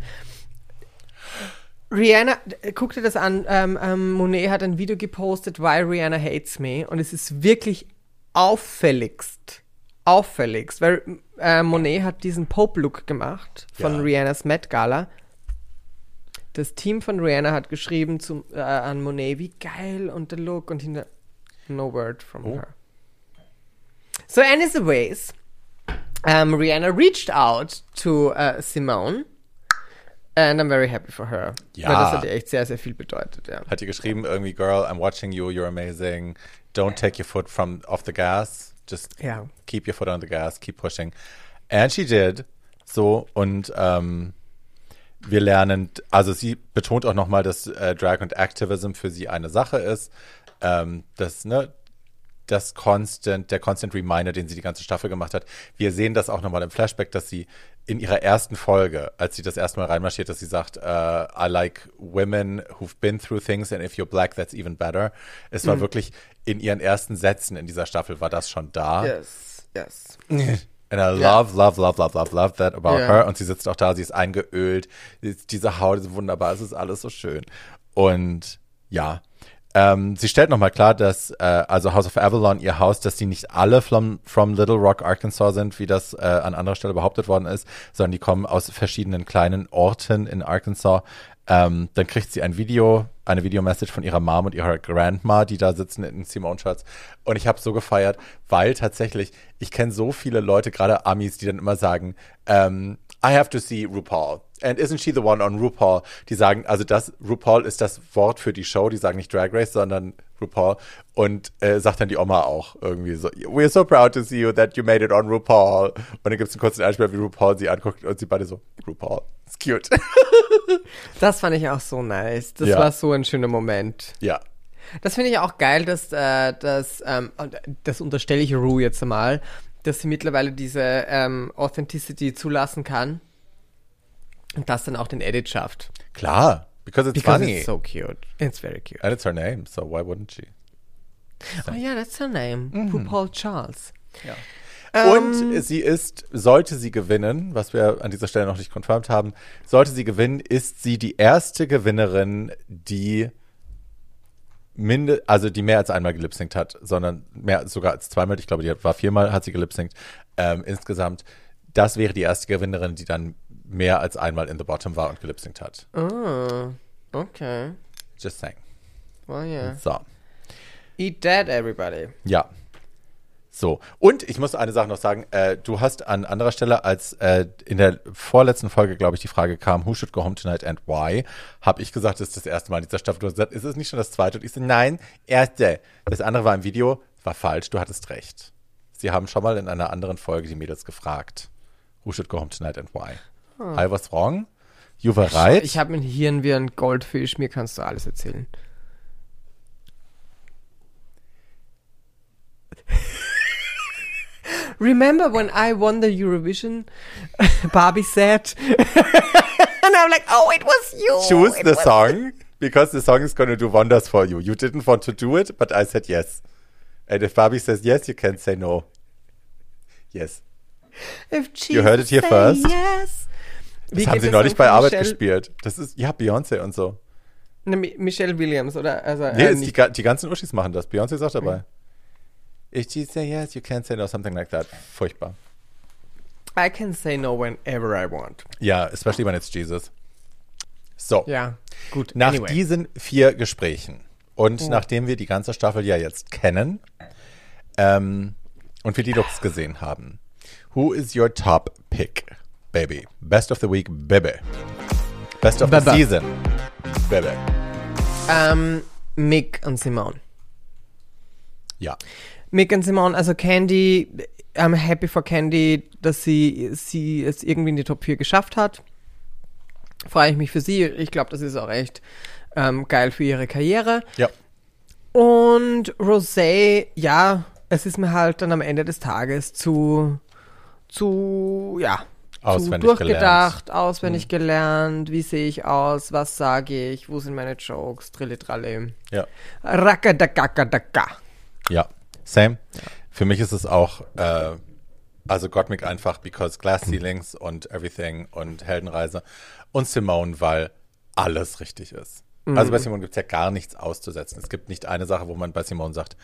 Rihanna, guck dir das an. Ähm, ähm, Monet hat ein Video gepostet, Why Rihanna Hates Me. Und es ist wirklich auffälligst. Auffälligst. Weil äh, Monet hat diesen Pope-Look gemacht von Ja. Rihannas Met Gala. Das Team von Rihanna hat geschrieben zum, äh, an Monet, wie geil und der Look und hinter. No word from Oh. her. So, anyways, um, Rihanna reached out to uh, Simone. And I'm very happy for her. Ja. Weil das hat ihr echt sehr, sehr viel bedeutet, ja. Hat die geschrieben, irgendwie, Girl, I'm watching you, you're amazing. Don't take your foot from off the gas. just Ja. keep your foot on the gas, keep pushing. And she did. So, und ähm, wir lernen, also sie betont auch nochmal, dass äh, Drag und Activism für sie eine Sache ist. Ähm, das, ne, das Constant, der Constant Reminder, den sie die ganze Staffel gemacht hat. Wir sehen das auch nochmal im Flashback, dass sie in ihrer ersten Folge, als sie das erste Mal reinmarschiert, dass sie sagt, äh, I like women who've been through things and if you're black, that's even better. Es war wirklich in ihren ersten Sätzen in dieser Staffel war das schon da. Yes, yes. [laughs] And I love, love, love, love, love, love that about Ja. her. Und sie sitzt auch da, sie ist eingeölt. Diese Haut ist wunderbar, es ist alles so schön. Und ja, ähm, sie stellt nochmal klar, dass, äh, also House of Avalon, ihr Haus, dass sie nicht alle from, from Little Rock, Arkansas sind, wie das äh, an anderer Stelle behauptet worden ist, sondern die kommen aus verschiedenen kleinen Orten in Arkansas. Ähm, dann kriegt sie ein Video, eine Videomessage von ihrer Mom und ihrer Grandma, die da sitzen in Simone-Shirts. Und ich habe so gefeiert, weil tatsächlich, ich kenne so viele Leute, gerade Amis, die dann immer sagen, ähm, I have to see RuPaul. And isn't she the one on RuPaul? Die sagen, also das, RuPaul ist das Wort für die Show, die sagen nicht Drag Race, sondern RuPaul. Und äh, sagt dann die Oma auch irgendwie so, we're so proud to see you that you made it on RuPaul. Und dann gibt es einen kurzen Einspieler, wie RuPaul sie anguckt und sie beide so, RuPaul, it's cute. [laughs] Das fand ich auch so nice. Das Ja. war so ein schöner Moment. ja. Das finde ich auch geil, dass, äh, dass ähm, das unterstelle ich Rue jetzt einmal, dass sie mittlerweile diese ähm, Authenticity zulassen kann und das dann auch den Edit schafft. Klar, because it's Because funny. it's so cute. It's very cute. And it's her name, so why wouldn't she? Oh yeah, that's her name. RuPaul Charles. Ja. Ähm, Und sie ist, sollte sie gewinnen, was wir an dieser Stelle noch nicht confirmed haben, sollte sie gewinnen, ist sie die erste Gewinnerin, die minde, also die mehr als einmal gelipsingt hat, sondern mehr sogar als zweimal. Ich glaube, die war viermal, hat sie gelipsingt ähm, insgesamt. Das wäre die erste Gewinnerin, die dann mehr als einmal in the bottom war und gelipsingt hat. Oh, okay. Just saying. Well, yeah. So. Eat that, everybody. Ja. So. Und ich muss eine Sache noch sagen. Äh, du hast an anderer Stelle, als äh, in der vorletzten Folge, glaube ich, die Frage kam, who should go home tonight and why, habe ich gesagt, das ist das erste Mal in dieser Staffel. Du hast gesagt, ist es nicht schon das zweite? Und ich so, nein, erste. Das andere war im Video, war falsch, du hattest recht. Sie haben schon mal in einer anderen Folge die Mädels gefragt, who should go home tonight and why. I was wrong. You were right. Ich habe ein Hirn wie ein Goldfisch, mir kannst du alles erzählen. Remember when I won the Eurovision? [laughs] Barbie said. [laughs] and I'm like, oh, it was you. choose It the song because the song is going to do wonders for you. You didn't want to do it, but I said yes. And if Barbie says yes, you can say no. Yes. If You heard it here first. say Yes. Das Wie haben sie neulich bei Arbeit Michelle, gespielt. Das ist, ja, Beyoncé und so. Ne, Mi- Michelle Williams, oder? Also, Nee, äh, ist die, die ganzen Uschis machen das. Beyoncé ist auch dabei. If she say yes, you can say no, something like that. Furchtbar. I can say no whenever I want. Ja, especially when it's Jesus. So. Ja, gut. Nach anyway. diesen vier Gesprächen und nachdem wir die ganze Staffel ja jetzt kennen ähm, und wir die Looks gesehen haben, who is your top pick, baby? Best of the week, baby. Best of the Baba. season, baby. Ähm, Mick und Simone. Ja, Mick und Simone, also Candy, I'm happy for Candy, dass sie, sie es irgendwie in die Top 4 geschafft hat. Freue ich mich für sie. Ich glaube, das ist auch echt ähm, geil für ihre Karriere. ja, Und Rosé, ja, es ist mir halt dann am Ende des Tages zu, zu, ja, zu Auswendig durchgedacht, auswendig gelernt, wie sehe ich aus, was sage ich, wo sind meine Jokes, trille tralle. ja, Rakadakakadaka. ja. Same. Für mich ist es auch, äh, also Gottmik einfach, because Glass Ceilings und Everything und Heldenreise und Simone, weil alles richtig ist. Also bei Simone gibt es ja gar nichts auszusetzen. Es gibt nicht eine Sache, wo man bei Simone sagt,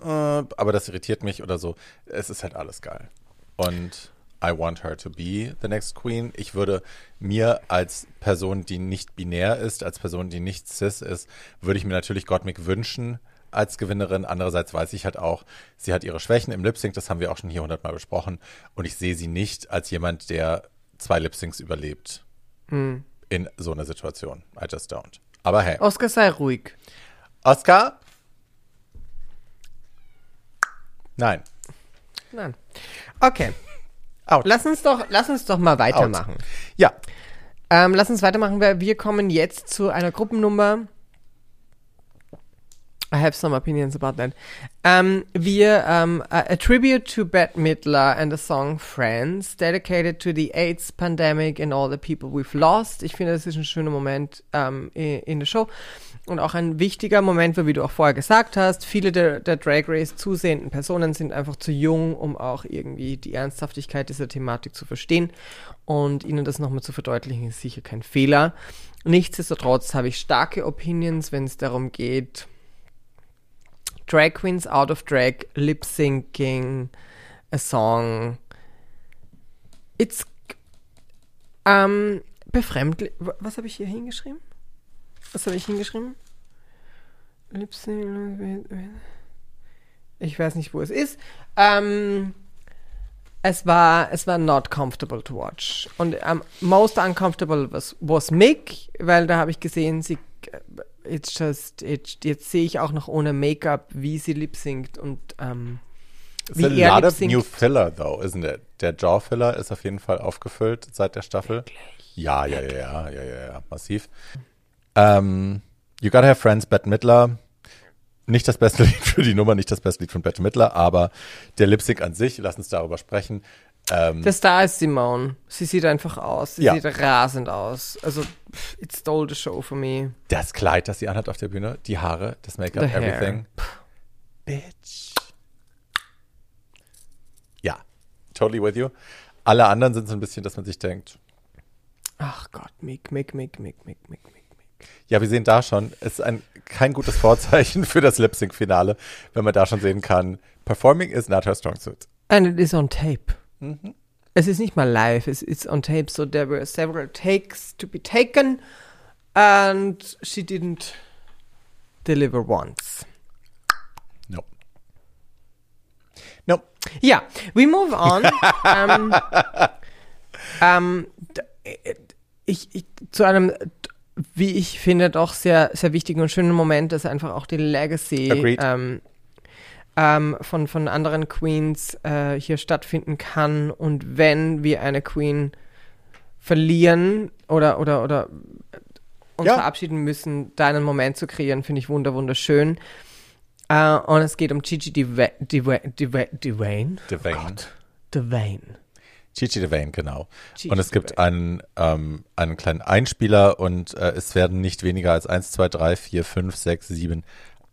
äh, aber das irritiert mich oder so. Es ist halt alles geil. Und I want her to be the next queen. Ich würde mir als Person, die nicht binär ist, als Person, die nicht cis ist, würde ich mir natürlich Gottmik wünschen als Gewinnerin. Andererseits weiß ich halt auch, sie hat ihre Schwächen im Lip Sync, das haben wir auch schon hier hundertmal besprochen. Und ich sehe sie nicht als jemand, der zwei Lip Syncs überlebt in so einer Situation. I just don't. Aber hey, Oscar, sei ruhig. Oscar? Nein. Nein. Okay. Out. Lass uns doch, lass uns doch mal weitermachen. Ja, Ähm, lass uns weitermachen, weil wir kommen jetzt zu einer Gruppennummer. I have some opinions about that. Ähm, wir, ähm, a, a tribute to Bette Midler and the song Friends, dedicated to the AIDS pandemic and all the people we've lost. Ich finde, das ist ein schöner Moment in, in der Show. Und auch ein wichtiger Moment, weil, wie du auch vorher gesagt hast, viele der, der Drag Race zusehenden Personen sind einfach zu jung, um auch irgendwie die Ernsthaftigkeit dieser Thematik zu verstehen. Und ihnen das nochmal zu verdeutlichen, ist sicher kein Fehler. Nichtsdestotrotz habe ich starke Opinions, wenn es darum geht, Drag Queens out of drag, lip syncing, a song. It's ähm, befremdlich. wa- Was habe ich hier hingeschrieben? Was habe ich hingeschrieben? Lip sync. Ich weiß nicht, wo es ist. Ähm, es war, es war not comfortable to watch. Und um, most uncomfortable was, was Mick, weil da habe ich gesehen, sie, it's just, it, jetzt sehe ich auch noch ohne Make-up, wie sie lip singt und ähm, It's wie a er lot of new filler, though, isn't it? Der Jaw-Filler ist auf jeden Fall aufgefüllt seit der Staffel. Ja, ja, ja, ja, ja, ja, ja, massiv. Ähm, you Gotta Have Friends, Bette Midler. Nicht das beste [laughs] Lied für die Nummer, nicht das beste Lied von Bette Midler, aber der Lip-Sync an sich, lass uns darüber sprechen. Ähm, Der Star ist Simone. Sie sieht einfach aus. Sie ja. sieht rasend aus. Also, it stole the show for me. Das Kleid, das sie anhat auf der Bühne, die Haare, das Make-up, everything. Bitch. Ja, totally with you. Alle anderen sind so ein bisschen, dass man sich denkt. Ach Gott, Mick, Mick, Mick, Mick, Mick, Mick, Mick. Mick. Ja, wir sehen da schon, es ist ein, kein gutes Vorzeichen [laughs] für das Lip-Sync-Finale, wenn man da schon sehen kann, Performing is not her strong suit. And it is on tape. Mhm. Es ist nicht mal live, es ist on tape, so there were several takes to be taken and she didn't deliver once. No. No. Ja, we move on. [laughs] d- äh, ich, ich, zu einem, wie ich finde, doch sehr, sehr wichtigen und schönen Moment, dass einfach auch die Legacy Agreed. ähm, ähm, von, von anderen Queens äh, hier stattfinden kann. Und wenn wir eine Queen verlieren oder, oder, oder uns Ja. verabschieden müssen, da einen Moment zu kreieren, finde ich wunder, wunderschön. Äh, und es geht um Gigi Deva- Deva- Deva- Devane. Devane. Devane. Gigi Devane, genau. Gigi und es gibt einen, ähm, einen kleinen Einspieler und äh, es werden nicht weniger als 1, 2, 3, 4, 5, 6, 7,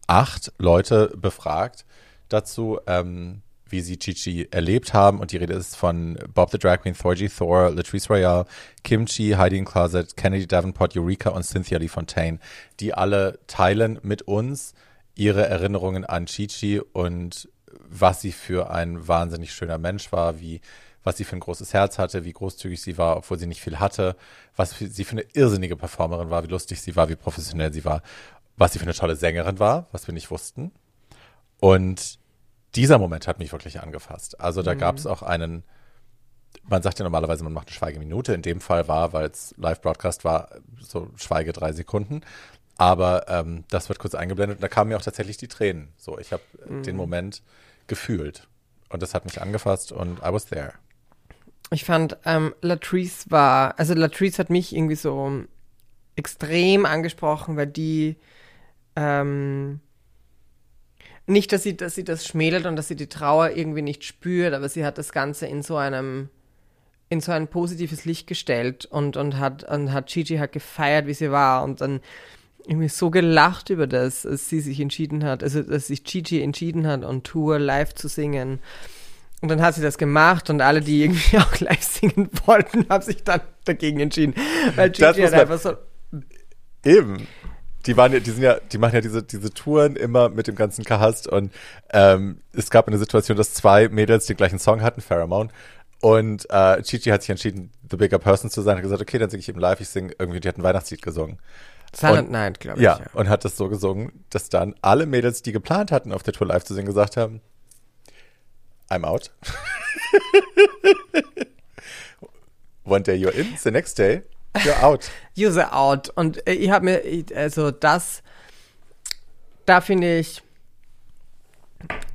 8 Leute befragt dazu, ähm, wie sie Gigi erlebt haben. Und die Rede ist von Bob the Drag Queen, Thorgy Thor, Latrice Royale, Kimchi, Heidi in Closet, Kennedy Davenport, Eureka und Cynthia Lee Fontaine, die alle teilen mit uns ihre Erinnerungen an Gigi und was sie für ein wahnsinnig schöner Mensch war, wie was sie für ein großes Herz hatte, wie großzügig sie war, obwohl sie nicht viel hatte, was sie für eine irrsinnige Performerin war, wie lustig sie war, wie professionell sie war, was sie für eine tolle Sängerin war, was wir nicht wussten. Und dieser Moment hat mich wirklich angefasst. Also da gab es auch einen, man sagt ja normalerweise, man macht eine Schweigeminute. In dem Fall war, weil es Live-Broadcast war, so Schweige drei Sekunden. Aber ähm, das wird kurz eingeblendet und da kamen mir auch tatsächlich die Tränen. So, ich habe den Moment gefühlt. Und das hat mich angefasst und I was there. Ich fand, ähm, Latrice war, also Latrice hat mich irgendwie so extrem angesprochen, weil die ähm, nicht, dass sie, dass sie das schmälert und dass sie die Trauer irgendwie nicht spürt, aber sie hat das Ganze in so einem in so ein positives Licht gestellt und, und hat und hat Gigi halt gefeiert, wie sie war und dann irgendwie so gelacht über das, als sie sich entschieden hat, also dass sich Gigi entschieden hat, on Tour live zu singen. Und dann hat sie das gemacht und alle, die irgendwie [laughs] auch live singen wollten, haben sich dann dagegen entschieden. Weil Das Gigi muss hat einfach so. Eben. Die waren ja, die sind ja, die machen ja diese, diese Touren immer mit dem ganzen Cast und ähm, es gab eine Situation, dass zwei Mädels den gleichen Song hatten, Pheromone. Und äh, Gigi hat sich entschieden, The Bigger Person zu sein, hat gesagt, okay, dann singe ich eben live, ich singe irgendwie, die hat ein Weihnachtslied gesungen. Silent Night, glaube ich. Ja, und hat das so gesungen, dass dann alle Mädels, die geplant hatten, auf der Tour live zu singen, gesagt haben, I'm out. [laughs] One day you're in, the next day you're out. [laughs] User out. Und äh, ich habe mir, also das, da finde ich,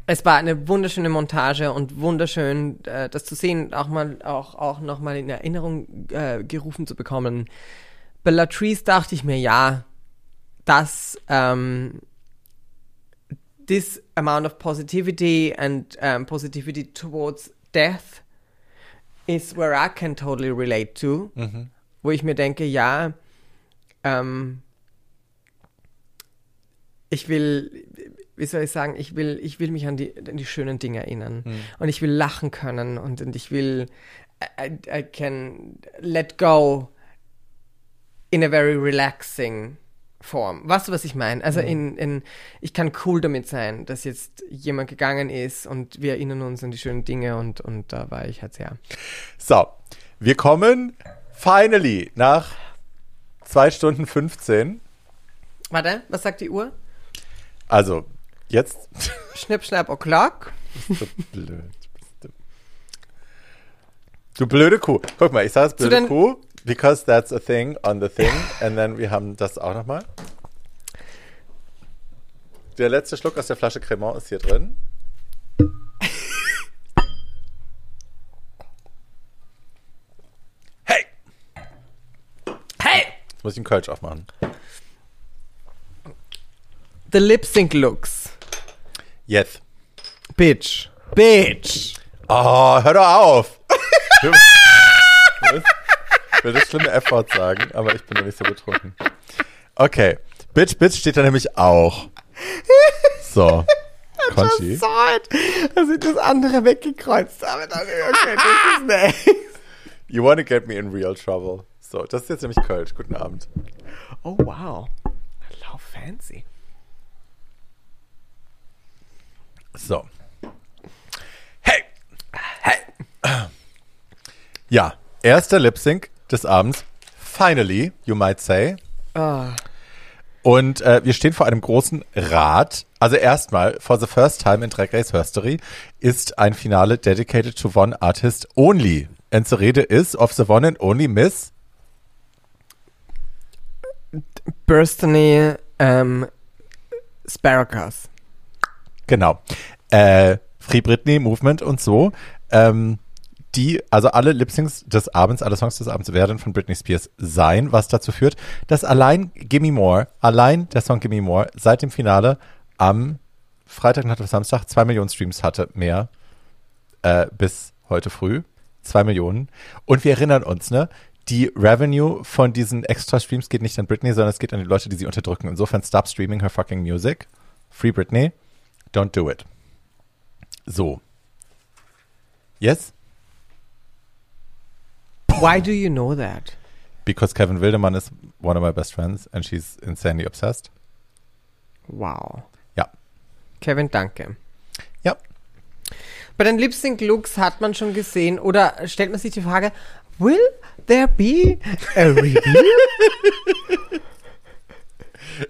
Es war eine wunderschöne Montage und wunderschön, äh, das zu sehen, auch mal auch, auch nochmal in Erinnerung äh, gerufen zu bekommen. Bei Latrice dachte ich mir, ja, dass ähm, this amount of positivity and um, positivity towards death is where I can totally relate to. Wo ich mir denke, ja, ähm, ich will, wie soll ich sagen, ich will, ich will mich an die, an die schönen Dinge erinnern. Und ich will lachen können und, und ich will, I, I can let go in a very relaxing form. Weißt du, was ich meine? Also in, in, ich kann cool damit sein, dass jetzt jemand gegangen ist und wir erinnern uns an die schönen Dinge und, und da war ich halt sehr. So, wir kommen finally nach zwei Stunden 15. Warte, was sagt die Uhr? Also, jetzt. Schnipp, schnapp, o'clock. so blöd. bist Du Du blöde Kuh. Guck mal, ich sage es blöde Kuh, because that's a thing on the thing. And then wir haben das auch nochmal. Der letzte Schluck aus der Flasche Cremant ist hier drin. Hey! Hey! Jetzt muss ich einen Kölsch aufmachen. The lip sync looks. Jetzt. Bitch. Bitch. Oh, hör doch auf! Ich will das schlimme F-Wort sagen, aber ich bin noch nicht so betrunken. Okay. Bitch, Bitch steht da nämlich auch. So. [laughs] Conchi. Dass ich das andere weggekreuzt habe. Dann, okay, das ist nice. You wanna get me in real trouble. So, das ist jetzt nämlich Kölsch. Guten Abend. Oh, wow. How fancy. So. Hey! Hey! Ja, erster Lip Sync des Abends. Finally, you might say. Ah. Und äh, wir stehen vor einem großen Rad. Also erstmal, for the first time in Drag Race History, ist ein Finale dedicated to one artist only. And the Rede is of the one and only Miss. Burstony ähm, Sparrowcast. Genau. Äh, Free Britney Movement und so. Ähm, die, also alle Lip-Syncs des Abends, alle Songs des Abends werden von Britney Spears sein, was dazu führt, dass allein Gimme More, allein der Song Gimme More seit dem Finale am Freitag, Nacht auf Samstag zwei Millionen Streams hatte, mehr äh, bis heute früh. Zwei Millionen. Und wir erinnern uns, ne? Die Revenue von diesen extra Streams geht nicht an Britney, sondern es geht an die Leute, die sie unterdrücken. Insofern stop streaming her fucking music. Free Britney. Don't do it. So. Yes? Why do you know that? Because Kevin Wildemann is one of my best friends and she's insanely obsessed. Wow. Ja. Kevin, danke. Ja. Bei den Lip Sync Looks hat man schon gesehen oder stellt man sich die Frage, will there be a reveal?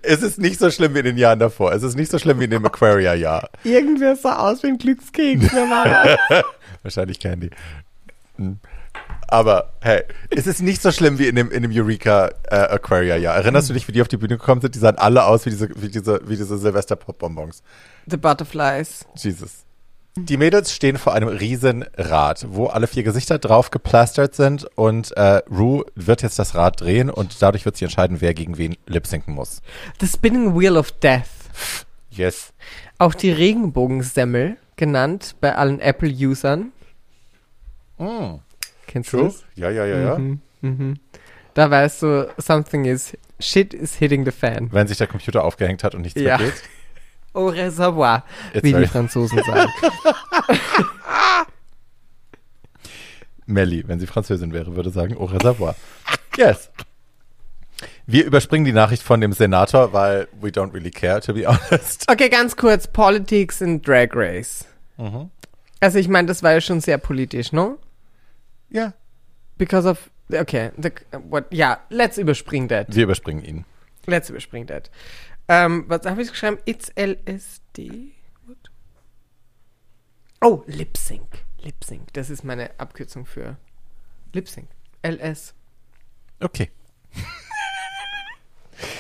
Es ist nicht so schlimm wie in den Jahren davor. Es ist nicht so schlimm wie in dem Aquaria-Jahr. Irgendwer sah aus wie ein Glückskeks. Wer war das? [laughs] Wahrscheinlich Candy. Hm. Aber hey, es ist nicht so schlimm wie in dem, in dem Eureka äh, Aquaria-Jahr. Erinnerst du dich, wie die auf die Bühne gekommen sind? Die sahen alle aus wie diese, wie diese, wie diese Silvester-Pop-Bonbons. The Butterflies. Jesus. Die Mädels stehen vor einem riesen Rad, wo alle vier Gesichter drauf geplastert sind und äh, Rue wird jetzt das Rad drehen und dadurch wird sie entscheiden, wer gegen wen lip-sinken muss. The Spinning Wheel of Death. Yes. Auch die Regenbogensemmel, genannt bei allen Apple-Usern. Mm. Kennst du das? Ja, ja, ja, ja. Mhm, mhm. Da weißt du, something is, shit is hitting the fan. Wenn sich der Computer aufgehängt hat und nichts Ja. mehr geht. [laughs] Au reservoir, It's wie die Franzosen sagen. [laughs] Melly, wenn sie Französin wäre, würde sagen, au reservoir. Yes. Wir überspringen die Nachricht von dem Senator, weil we don't really care, to be honest. Okay, ganz kurz, Politics in Drag Race. Mhm. Also ich meine, das war ja schon sehr politisch, no? Ja. Because of, okay, the, what, ja, let's überspringen that. Wir überspringen ihn. Let's überspringen that. Ähm, was habe ich geschrieben? It's LSD? What? Oh, Lip Sync. Lip Sync, das ist meine Abkürzung für Lip Sync. LS. Okay.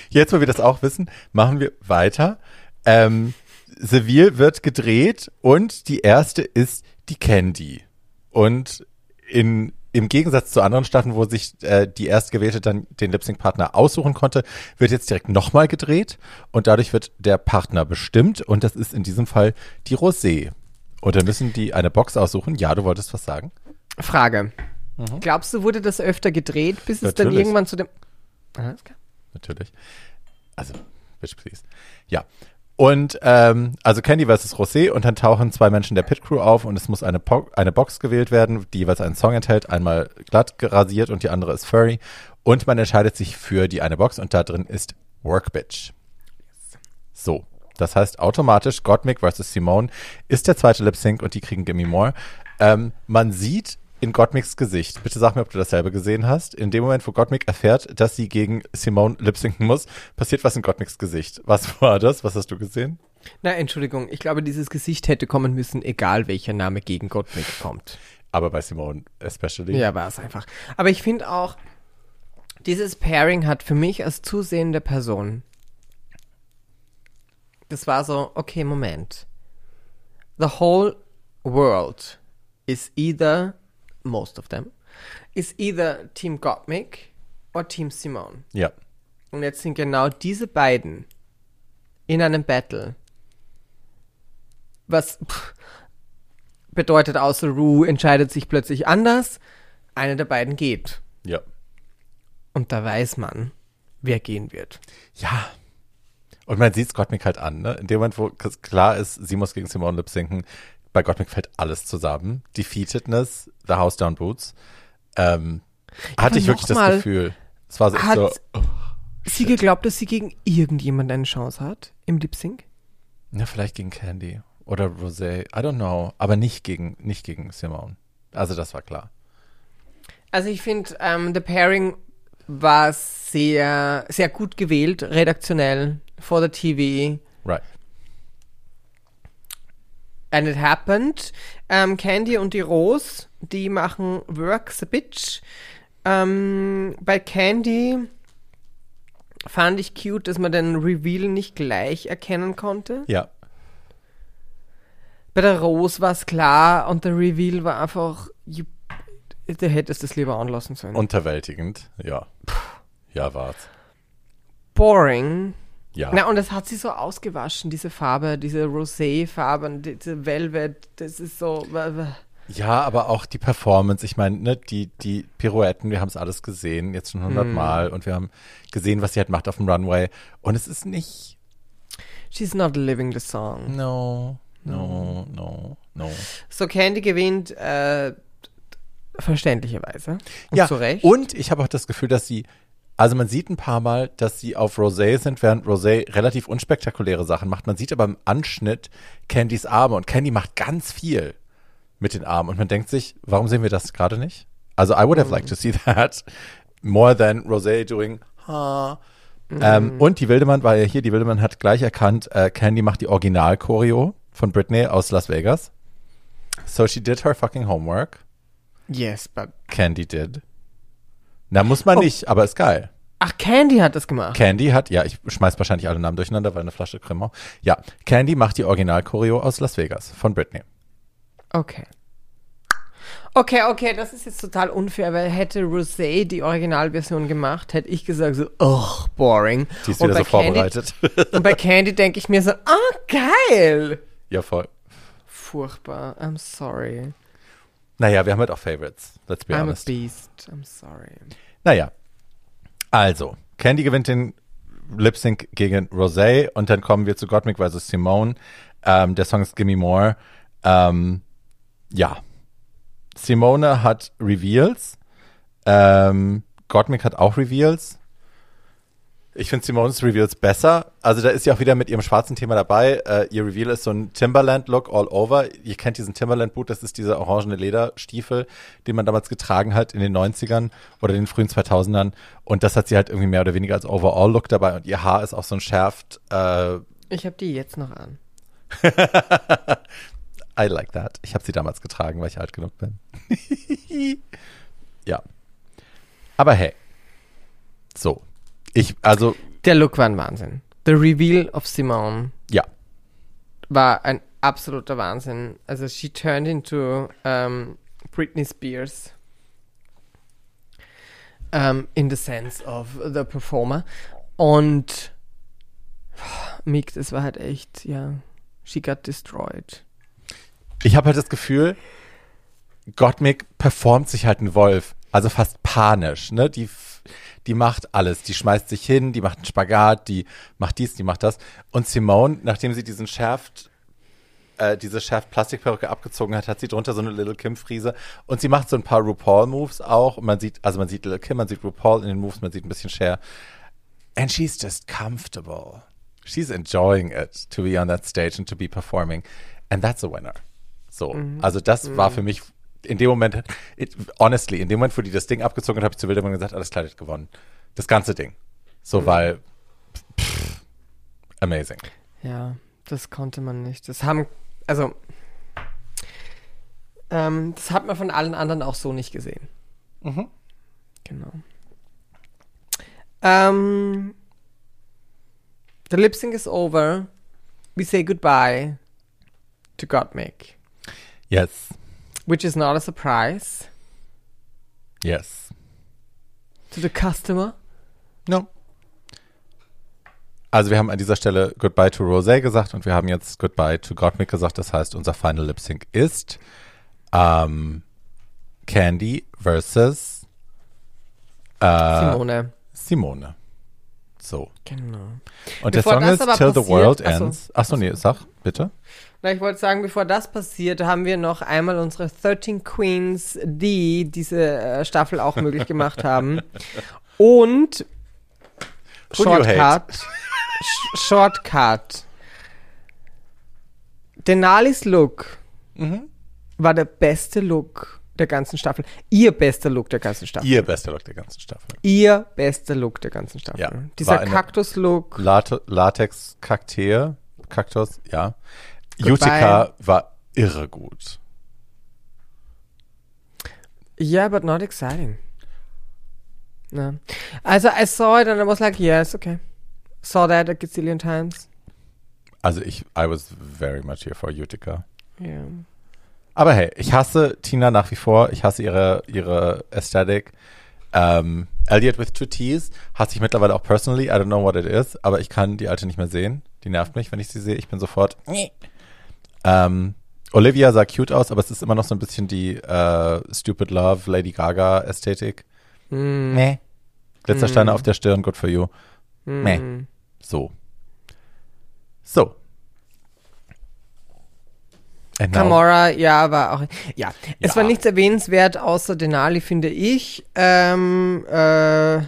Jetzt, wo wir das auch wissen, machen wir weiter. Ähm, Seville wird gedreht und die erste ist die Candy. Und in, im Gegensatz zu anderen Staffeln, wo sich äh, die erstgewählte dann den Lip-Sync-Partner aussuchen konnte, wird jetzt direkt nochmal gedreht und dadurch wird der Partner bestimmt und das ist in diesem Fall die Rosé. Und dann müssen die eine Box aussuchen. Ja, du wolltest was sagen? Frage. Glaubst du, wurde das öfter gedreht, bis es dann Natürlich. irgendwann zu dem. Alles klar. Natürlich. Also, bitch please. Ja. Und ähm, also Candy versus Rosé und dann tauchen zwei Menschen der Pit Crew auf und es muss eine, po eine Box gewählt werden, die jeweils einen Song enthält, einmal glatt gerasiert und die andere ist furry. Und man entscheidet sich für die eine Box und da drin ist Work Bitch. So. Das heißt automatisch Gottmik versus Simone ist der zweite Lip Sync und die kriegen Gimme More. Ähm, man sieht in Gottmiks Gesicht, bitte sag mir, ob du dasselbe gesehen hast, in dem Moment, wo Gottmik erfährt, dass sie gegen Simone lip synken muss, passiert was in Gottmiks Gesicht. Was [laughs] war das? Was hast du gesehen? Na, Entschuldigung, ich glaube, dieses Gesicht hätte kommen müssen, egal welcher Name gegen Gottmik kommt. Aber bei Simone especially. Ja, war es einfach. Aber ich finde auch, dieses Pairing hat für mich als zusehende Person. Das war so, okay, Moment. The whole world is either, most of them, is either Team Gottmik or Team Simone. Ja. Und jetzt sind genau diese beiden in einem Battle. Was pff, bedeutet, außer Rue entscheidet sich plötzlich anders. Einer der beiden geht. Ja. Und da weiß man, wer gehen wird. Ja. Und man sieht Gottmik halt an, ne? In dem Moment, wo klar ist, sie muss gegen Simone lip sinken, bei Gottmik fällt alles zusammen. Defeatedness, The House Down Boots. Ähm, hatte ich wirklich das Gefühl. Es war so, hat so oh, sie geglaubt, dass sie gegen irgendjemand eine Chance hat im Lip Sync? ja, vielleicht gegen Candy oder Rosé, I don't know, aber nicht gegen, nicht gegen Simone. Also das war klar. Also ich finde, ähm, The Pairing war sehr, sehr gut gewählt, redaktionell, for the TV. Right. And it happened. Ähm, Candy und die Rose, die machen Works a Bitch. Ähm, bei Candy fand ich cute, dass man den Reveal nicht gleich erkennen konnte. Ja. Bei der Rose war es klar und der Reveal war einfach, you, du hättest es lieber anlassen sollen. Unterwältigend, ja. Ja, war's. Boring. Ja. Na, und das hat sie so ausgewaschen, diese Farbe, diese Rosé-Farben, diese Velvet, das ist so. Ja, aber auch die Performance. Ich meine, ne, die, die Pirouetten, wir haben es alles gesehen, jetzt schon hundertmal. Und wir haben gesehen, was sie halt macht auf dem Runway. Und es ist nicht. She's not living the song. No, no, no, no. So Candy gewinnt äh, verständlicherweise. Und ja, zu Recht. und ich habe auch das Gefühl, dass sie. Also man sieht ein paar Mal, dass sie auf Rosé sind, während Rosé relativ unspektakuläre Sachen macht. Man sieht aber im Anschnitt Candys Arme und Candy macht ganz viel mit den Armen. Und man denkt sich, warum sehen wir das gerade nicht? Also I would have liked to see [laughs] that more than Rosé doing ha. Ähm, und die Wildemann war ja hier, die Wildemann hat gleich erkannt, äh, Candy macht die Original-Choreo von Britney aus Las Vegas. So she did her fucking homework. yes, but. Candy did. Na, muss man Oh. nicht, aber ist geil. Ach, Candy hat das gemacht. Candy hat, ja, ich schmeiß wahrscheinlich alle Namen durcheinander, weil eine Flasche Cremant. Ja, Candy macht die Original-Choreo aus Las Vegas von Britney. Okay. Okay, okay, das ist jetzt total unfair, weil hätte Rosé die Originalversion gemacht, hätte ich gesagt so, ugh, boring. Die ist wieder so Candy- vorbereitet. [laughs] Und bei Candy denke ich mir so, ah, geil. ja, voll. Furchtbar, I'm sorry. Naja, wir haben halt auch Favorites. Let's be I'm a honest. beast, I'm sorry. Naja. Also, Candy gewinnt den Lip Sync gegen Rosé und dann kommen wir zu Gottmik vs. Simone. Ähm, der Song ist Gimme More. Ähm, ja. Simone hat Reveals. Ähm, Gottmik hat auch Reveals. Ich finde Simones Reveals besser. Also da ist sie auch wieder mit ihrem schwarzen Thema dabei. Äh, ihr Reveal ist so ein Timberland-Look all over. Ihr kennt diesen Timberland-Boot, das ist dieser orangene Lederstiefel, den man damals getragen hat in den 90ern oder den frühen 2000ern. Und das hat sie halt irgendwie mehr oder weniger als Overall-Look dabei. Und ihr Haar ist auch so ein schärft. Äh, Ich habe die jetzt noch an. [laughs] I like that. Ich habe sie damals getragen, weil ich alt genug bin. [laughs] ja. Aber hey. So. Ich, also, Der Look war ein Wahnsinn. The Reveal of Simone ja. war ein absoluter Wahnsinn. Also she turned into um, Britney Spears. Um, in the sense of the performer. Und Mick, das war halt echt, ja, she got destroyed. Ich habe halt das Gefühl, Gottmik performt sich halt ein Wolf, also fast panisch, ne? Die, die macht alles, die schmeißt sich hin, die macht einen Spagat, die macht dies, die macht das. Und Simone, nachdem sie diesen schärft, äh, diese schärft Plastikperücke abgezogen hat, hat sie drunter so eine Little Kim Friese und sie macht so ein paar RuPaul Moves auch. Und man sieht, also man sieht Little Kim, man sieht RuPaul in den Moves, man sieht ein bisschen Cher. And she's just comfortable. She's enjoying it to be on that stage and to be performing. And that's a winner. So, mhm. also das mhm. war für mich in dem Moment, it, honestly, in dem Moment, wo die das Ding abgezogen hat, habe ich zu Wildermann gesagt, alles klar, hat gewonnen. Das ganze Ding. So, mhm. weil, pff, amazing. Ja, das konnte man nicht. Das haben, also, ähm, das hat man von allen anderen auch so nicht gesehen. Mhm. Genau. Um, the lip sync is over. We say goodbye to Gottmik. Yes. Which is not a surprise. Yes. To the customer. No. Also wir haben an dieser Stelle Goodbye to Rosé gesagt und wir haben jetzt Goodbye to Gottmik gesagt. Das heißt, unser Final Lip Sync ist ähm, Candy versus äh, Simone. Simone. So. Genau. Und bevor der Song ist Till the World Ends. Achso, nee, sag, bitte. Na, ich wollte sagen, bevor das passiert, haben wir noch einmal unsere 13 Queens, die diese äh, Staffel auch möglich gemacht haben. Und Shortcut. Sh Shortcut. Denalis Look mhm. war der beste Look der ganzen Staffel. Ihr bester Look der ganzen Staffel. Ihr bester Look der ganzen Staffel. Ihr bester Look der ganzen Staffel. Ja, Dieser Kaktus-Look. Latex-Kakteen. Kaktus, ja. Utica war irre gut. Yeah, but not exciting. No. Also, I saw it and I was like, yes, okay. Saw that a gazillion times. Also, ich, I was very much here for Utica. Yeah. Aber hey, ich hasse Tina nach wie vor. Ich hasse ihre, ihre Aesthetic. Ähm, Elliot with two T's hasse ich mittlerweile auch personally. I don't know what it is, aber ich kann die alte nicht mehr sehen. Die nervt mich, wenn ich sie sehe. Ich bin sofort. Ähm, Olivia sah cute aus, aber es ist immer noch so ein bisschen die äh, Stupid Love, Lady Gaga Ästhetik. Mm. Nee. Glitzersteine mm. auf der Stirn, good for you. Mm. Meh. So. So. Camora, ja, war auch. Ja, es ja. war nichts erwähnenswert außer Denali, finde ich. Ähm, äh,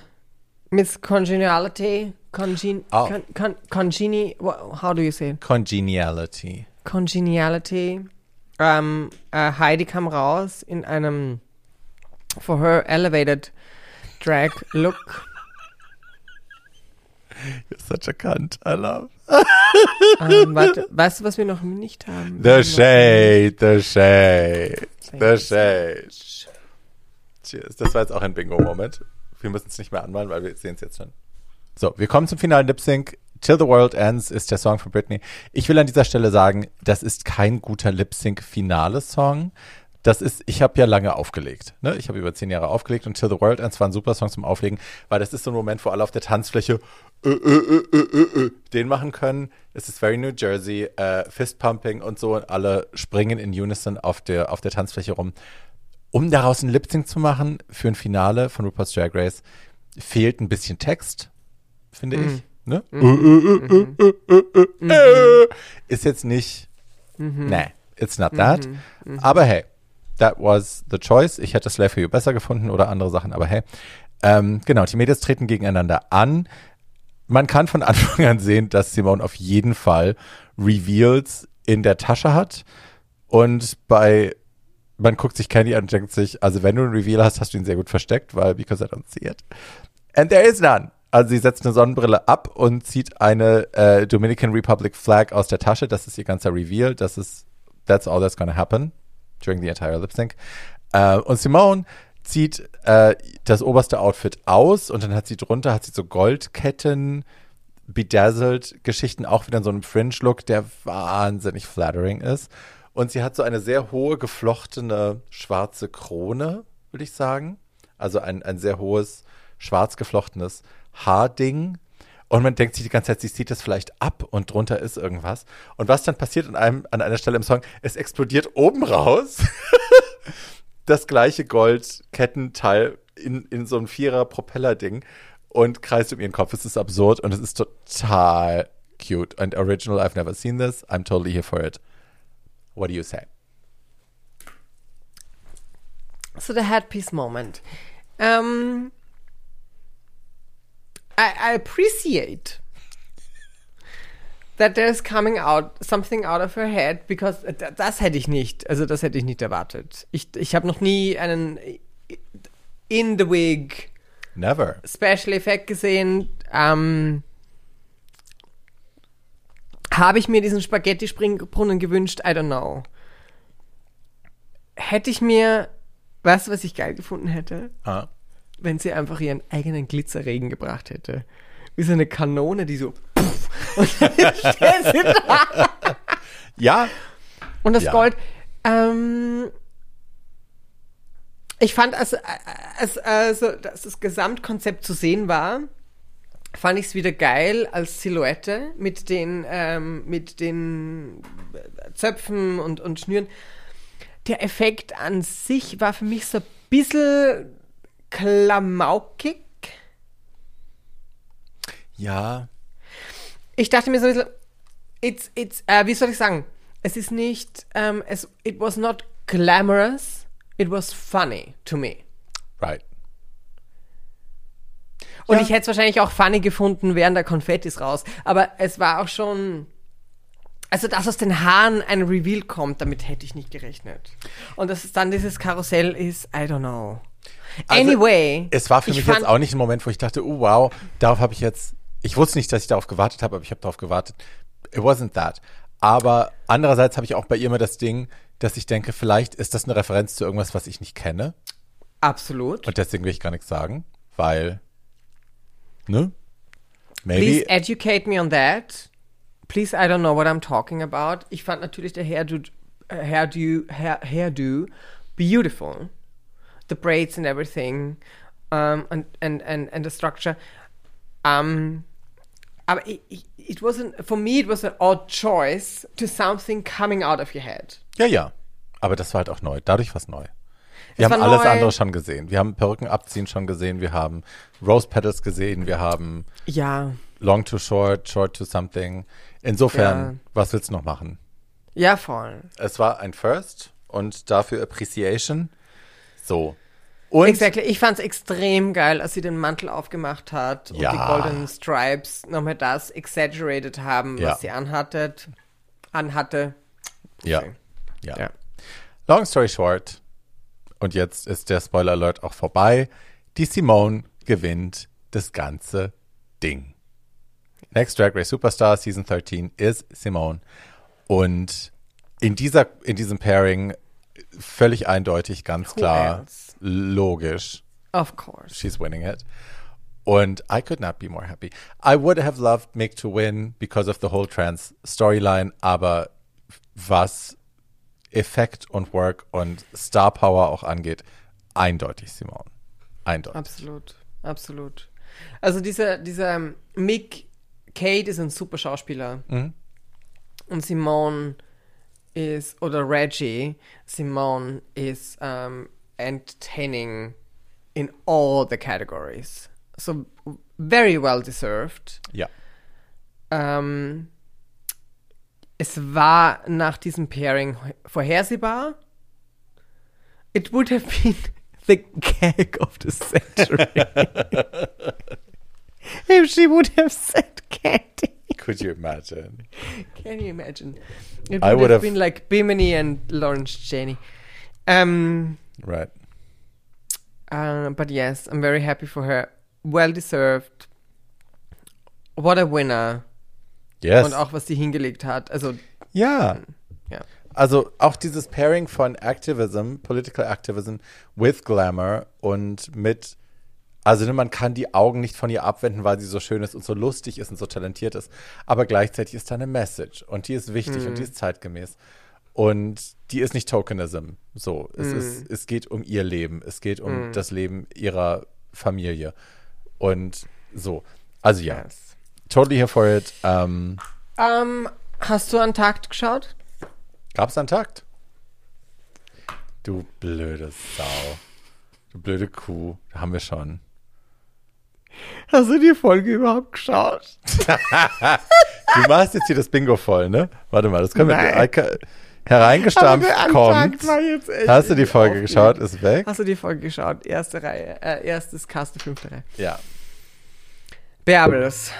Miss Congeniality. Congen oh. con, con, congeni, how do you say it? Congeniality. Congeniality. Ähm, äh, Heidi kam raus in einem for her elevated drag look. [laughs] You're such a cunt. I love. ähm, warte, weißt du, was wir noch nicht haben? The shade, the shade, the shade. Cheers. Das war jetzt auch ein Bingo-Moment. Wir müssen es nicht mehr anmalen, weil wir sehen es jetzt schon. So, wir kommen zum finalen Lip Sync. Till the World Ends ist der Song von Britney. Ich will an dieser Stelle sagen, das ist kein guter Lip Sync Finale Song. Das ist, ich habe ja lange aufgelegt. Ne? Ich habe über zehn Jahre aufgelegt und Till the World Ends war ein super Song zum Auflegen, weil das ist so ein Moment, wo alle auf der Tanzfläche äh, äh, äh, den machen können. Es ist very New Jersey, Fistpumping und so und alle springen in Unison auf der, auf der Tanzfläche rum. Um daraus ein Lip Sync zu machen für ein Finale von RuPaul's Drag Race, fehlt ein bisschen Text, finde mhm. ich. Ne? Mhm. Mhm. Ist jetzt nicht, mhm. nee, it's not that. Mhm. Mhm. Aber hey, that was the choice. Ich hätte Slave for You besser gefunden oder andere Sachen, aber hey. Ähm, genau, die Mädels treten gegeneinander an. Man kann von [laughs] Anfang an sehen, dass Simone auf jeden Fall Reveals in der Tasche hat. Und bei, man guckt sich Candy an und denkt sich, also wenn du einen Reveal hast, hast du ihn sehr gut versteckt, weil because I don't see it. And there is none. Also sie setzt eine Sonnenbrille ab und zieht eine äh, Dominican Republic Flag aus der Tasche. Das ist ihr ganzer Reveal. Das ist, that's all that's gonna happen during the entire lip sync. Äh, und Simone zieht äh, das oberste Outfit aus und dann hat sie drunter hat sie so Goldketten Bedazzled-Geschichten auch wieder in so einem Fringe-Look, der wahnsinnig flattering ist. Und sie hat so eine sehr hohe, geflochtene schwarze Krone, würde ich sagen. Also ein, ein sehr hohes, schwarz geflochtenes Haarding. Und man denkt sich die ganze Zeit, sie zieht das vielleicht ab und drunter ist irgendwas. Und was dann passiert an, einem, an einer Stelle im Song, es explodiert oben raus [laughs] das gleiche Goldkettenteil in, in so ein Vierer-Propeller-Ding und kreist um ihren Kopf. Es ist absurd und es ist total cute. And original, I've never seen this. I'm totally here for it. What do you say? So the headpiece moment. Um, I, I appreciate that there's coming out something out of her head because das hätte ich nicht, also das hätte ich nicht erwartet. Ich, ich habe noch nie einen in the wig Never. Special Effekt gesehen. Ähm, habe ich mir diesen Spaghetti-Springbrunnen gewünscht? I don't know. Hätte ich mir, weißt du, was ich geil gefunden hätte? Ah. Wenn sie einfach ihren eigenen Glitzerregen gebracht hätte. Wie so eine Kanone, die so. Puff, und dann sie da. Ja. Und das Ja. Gold. Ähm, ich fand, als, als, also, dass das Gesamtkonzept zu sehen war, fand ich es wieder geil als Silhouette mit den, ähm, mit den Zöpfen und, und Schnüren. Der Effekt an sich war für mich so ein bisschen klamaukig. Ja. Ich dachte mir so ein bisschen, it's, it's, äh, wie soll ich sagen? Es ist nicht, ähm, es, it was not glamorous, it was funny to me. Right. Und Ja. ich hätte es wahrscheinlich auch funny gefunden, wären da Konfettis raus. Aber es war auch schon. Also, dass aus den Haaren ein Reveal kommt, damit hätte ich nicht gerechnet. Und dass es dann dieses Karussell ist, I don't know. Also, anyway. Es war für ich mich jetzt auch nicht ein Moment, wo ich dachte, oh wow, darauf habe ich jetzt. Ich wusste nicht, dass ich darauf gewartet habe, aber ich habe darauf gewartet. It wasn't that. Aber andererseits habe ich auch bei ihr immer das Ding, dass ich denke, vielleicht ist das eine Referenz zu irgendwas, was ich nicht kenne. Absolut. Und deswegen will ich gar nichts sagen, weil, ne? Please Maybe. educate me on that. Please, I don't know what I'm talking about. Ich fand natürlich der Hairdo, Hairdo, Hair, Hairdo beautiful. The braids and everything. Um, and, and, and, and the structure. Um, aber it, it, wasn't, for me, it was an odd choice to something coming out of your head. Ja, ja. Aber das war halt auch neu. Dadurch war es neu. Wir Es haben alles neu. andere schon gesehen. Wir haben Perücken abziehen schon gesehen. Wir haben Rose Petals gesehen. Wir haben Ja. Long to Short, Short to Something. Insofern, Ja. was willst du noch machen? Ja, voll. Es war ein First und dafür Appreciation. So. Und Exactly. Ich fand es extrem geil, als sie den Mantel aufgemacht hat und Ja. die Golden Stripes nochmal das exaggerated haben, was Ja. sie anhatte. anhatte. ja, ja. Ja. Long story short. Und jetzt ist der Spoiler Alert auch vorbei. Die Simone gewinnt das ganze Ding. Next Drag Race Superstar Season 13 ist Simone. Und in dieser, in diesem Pairing völlig eindeutig, ganz Who klar, else? logisch. Of course. she's winning it. And I could not be more happy. I would have loved Mick to win because of the whole trans storyline, aber was Effekt und Work und Star Power auch angeht, eindeutig Simone. Eindeutig. Absolut. Absolut. Also dieser, dieser ähm, Mick Kate ist ein super Schauspieler. Mhm. Und Simone ist, oder Reggie, Simone is ähm, entertaining in all the categories. So very well deserved. Ja. Ähm, es war nach diesem Pairing vorhersehbar. It would have been [laughs] the gag of the century. [laughs] if she would have said candy. Could you imagine? Can you imagine? It I would, would have, have- been like Bimini and Lawrence Cheney. Um, Right. uh, but yes, I'm very happy for her. Well deserved. What a winner. Yes. Und auch was sie hingelegt hat. Also, ja. ja. Also auch dieses Pairing von Activism, Political Activism with Glamour und mit Also ne, man kann die Augen nicht von ihr abwenden, weil sie so schön ist und so lustig ist und so talentiert ist. Aber gleichzeitig ist da eine Message und die ist wichtig und die ist zeitgemäß. Und die ist nicht Tokenism. So, es, ist, es geht um ihr Leben. Es geht um das Leben ihrer Familie. Und so. Also ja, Yes. totally here for it. Ähm, Ähm, hast du an Takt geschaut? Gab's einen Takt? Du blöde Sau. Du blöde Kuh. Da haben wir schon. Hast du die Folge überhaupt geschaut? [laughs] Du machst jetzt hier das Bingo voll, ne? Warte mal, das können wir Nein. Eike- hereingestampft kommt. Antakt war jetzt echt Hast du die Folge geschaut? Ist weg? Hast du die Folge geschaut? Erste Reihe, äh, erstes Cast, fünfte Reihe. Ja. Bärbels.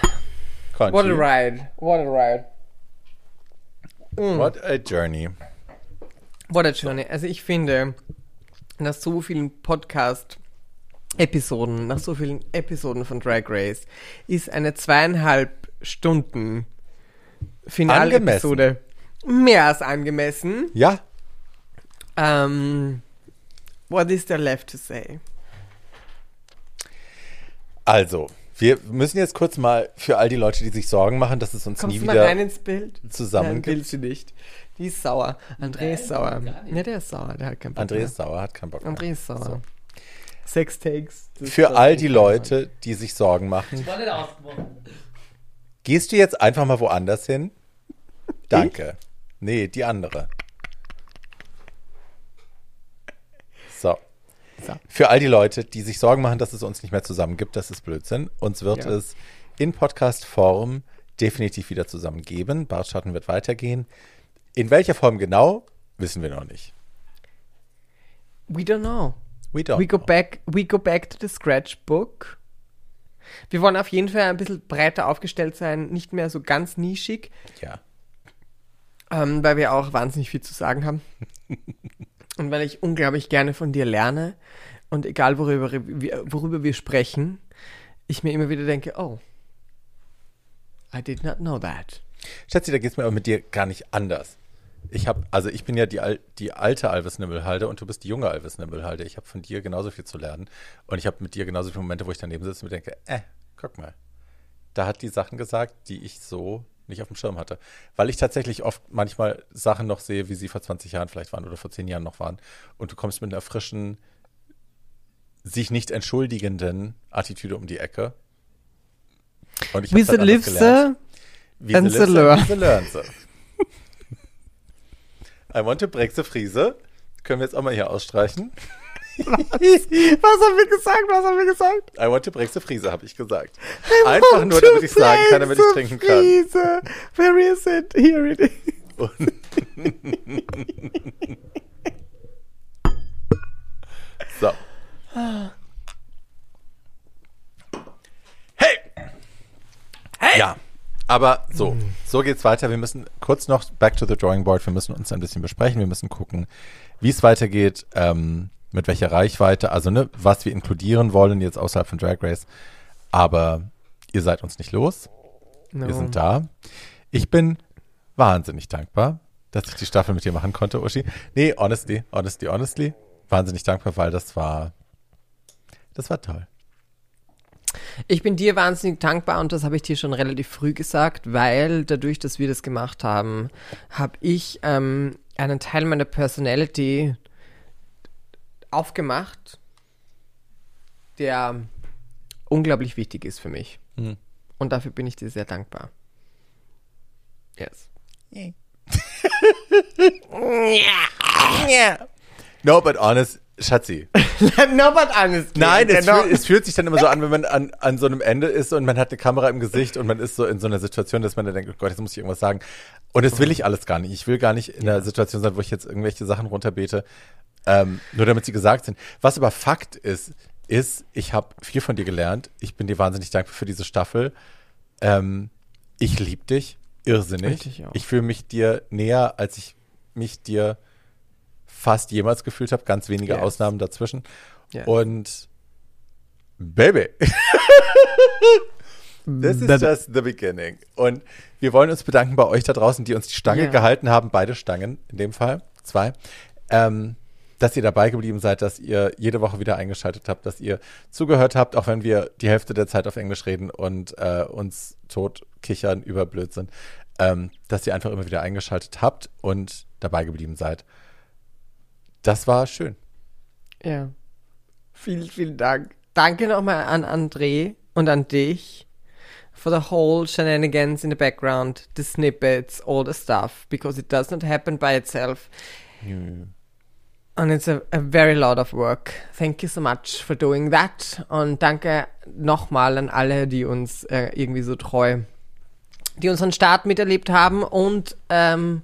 What a Conchi. ride. What a ride. What a journey. What a journey. Also ich finde, nach so vielen Podcast-Episoden, nach so vielen Episoden von Drag Race, ist eine zweieinhalb Stunden Finalepisode mehr als angemessen. Ja, Ähm, what is there left to say? also, wir müssen jetzt kurz mal für all die Leute, die sich Sorgen machen, dass es uns Kommst nie mal rein wieder ins Bild? zusammen Nein, gibt. willst du nicht. Die ist sauer. André ist sauer. Ja, der ist sauer. Der hat keinen Bock André mehr. ist sauer, hat keinen Bock mehr. André ist sauer. So. Sex Takes. das- Für all die Leute, die sich Sorgen machen, War nicht ausgebrochen. gehst du jetzt einfach mal woanders hin? Danke. Nee, die andere. So. So. Für all die Leute, die sich Sorgen machen, dass es uns nicht mehr zusammen gibt, das ist Blödsinn. Uns wird Ja. es in Podcast-Form definitiv wieder zusammen geben. Bartschatten wird weitergehen. In welcher Form genau, wissen wir noch nicht. We don't know. We don't We go back, we go back to the Scratchbook. Wir wollen auf jeden Fall ein bisschen breiter aufgestellt sein, nicht mehr so ganz nischig, Ja. ähm, weil wir auch wahnsinnig viel zu sagen haben. [laughs] Und weil ich unglaublich gerne von dir lerne und egal worüber, wir- worüber wir sprechen, ich mir immer wieder denke, oh, I did not know that. Schätzi, da geht es mir aber mit dir gar nicht anders. Ich habe, also ich bin ja die, al die alte Alvis Nimbelhalde und du bist die junge Alvis Nimbelhalde. Ich habe von dir genauso viel zu lernen und ich habe mit dir genauso viele Momente, wo ich daneben sitze und mir denke, äh, guck mal, da hat die Sachen gesagt, die ich so nicht auf dem Schirm hatte. Weil ich tatsächlich oft manchmal Sachen noch sehe, wie sie vor 20 Jahren vielleicht waren oder vor 10 Jahren noch waren und du kommst mit einer frischen, sich nicht entschuldigenden Attitüde um die Ecke. Und ich Wie sie halt gelernt. sir? Wie sie learn. sie. I want to break the Friese. Können wir jetzt auch mal hier ausstreichen? Was haben wir gesagt? Was haben wir gesagt? I want to break the Friese, habe ich gesagt. Einfach nur, damit ich sagen kann, damit ich trinken kann. Friese. Where is it? Here it is. [laughs] So. Hey! Hey! Ja, aber so, so geht's weiter. Wir müssen kurz noch back to the drawing board. Wir müssen uns ein bisschen besprechen. Wir müssen gucken, wie es weitergeht, ähm, mit welcher Reichweite, also ne, was wir inkludieren wollen jetzt außerhalb von Drag Race. Aber ihr seid uns nicht los. Wir sind da. Ich bin wahnsinnig dankbar, dass ich die Staffel mit dir machen konnte, Uschi. Nee, honestly, honestly, honestly. Wahnsinnig dankbar, weil das war, das war toll. Ich bin dir wahnsinnig dankbar und das habe ich dir schon relativ früh gesagt, weil dadurch, dass wir das gemacht haben, habe ich ähm, einen Teil meiner Personality aufgemacht, der unglaublich wichtig ist für mich. Mhm. Und dafür bin ich dir sehr dankbar. Yes. [laughs] No, but honest, Schatzi. no, but honestly. Nein, es, Genau. fühlt, es fühlt sich dann immer so an, wenn man an, an so einem Ende ist und man hat eine Kamera im Gesicht und man ist so in so einer Situation, dass man dann denkt, oh Gott, jetzt muss ich irgendwas sagen. Und das will ich alles gar nicht. Ich will gar nicht in einer Situation sein, wo ich jetzt irgendwelche Sachen runterbete, ähm, nur damit sie gesagt sind. Was aber Fakt ist, ist, ich habe viel von dir gelernt. Ich bin dir wahnsinnig dankbar für diese Staffel. Ähm, ich liebe dich irrsinnig. Ich. Ich fühle mich dir näher, als ich mich dir fast jemals gefühlt habe. Ganz wenige Yes. Ausnahmen dazwischen. Yes. Und Baby. [laughs] This is just the beginning. Und wir wollen uns bedanken bei euch da draußen, die uns die Stange Ja. gehalten haben, beide Stangen in dem Fall, zwei. Ähm, dass ihr dabei geblieben seid, dass ihr jede Woche wieder eingeschaltet habt, dass ihr zugehört habt, auch wenn wir die Hälfte der Zeit auf Englisch reden und äh, uns tot kichern über Blödsinn, ähm, dass ihr einfach immer wieder eingeschaltet habt und dabei geblieben seid. Das war schön. Ja. Vielen, vielen Dank. Danke nochmal an André und an dich for the whole shenanigans in the background, the snippets, all the stuff, because it does not happen by itself. Hm. And it's a, a very lot of work. Thank you so much for doing that. Und danke nochmal an alle, die uns äh, irgendwie so treu, die unseren Start miterlebt haben. Und ähm,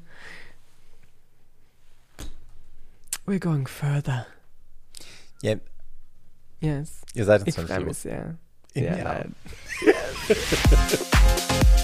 we're going further. Ja, Yes. ihr seid uns Ich freue mich sehr. In sehr. [laughs]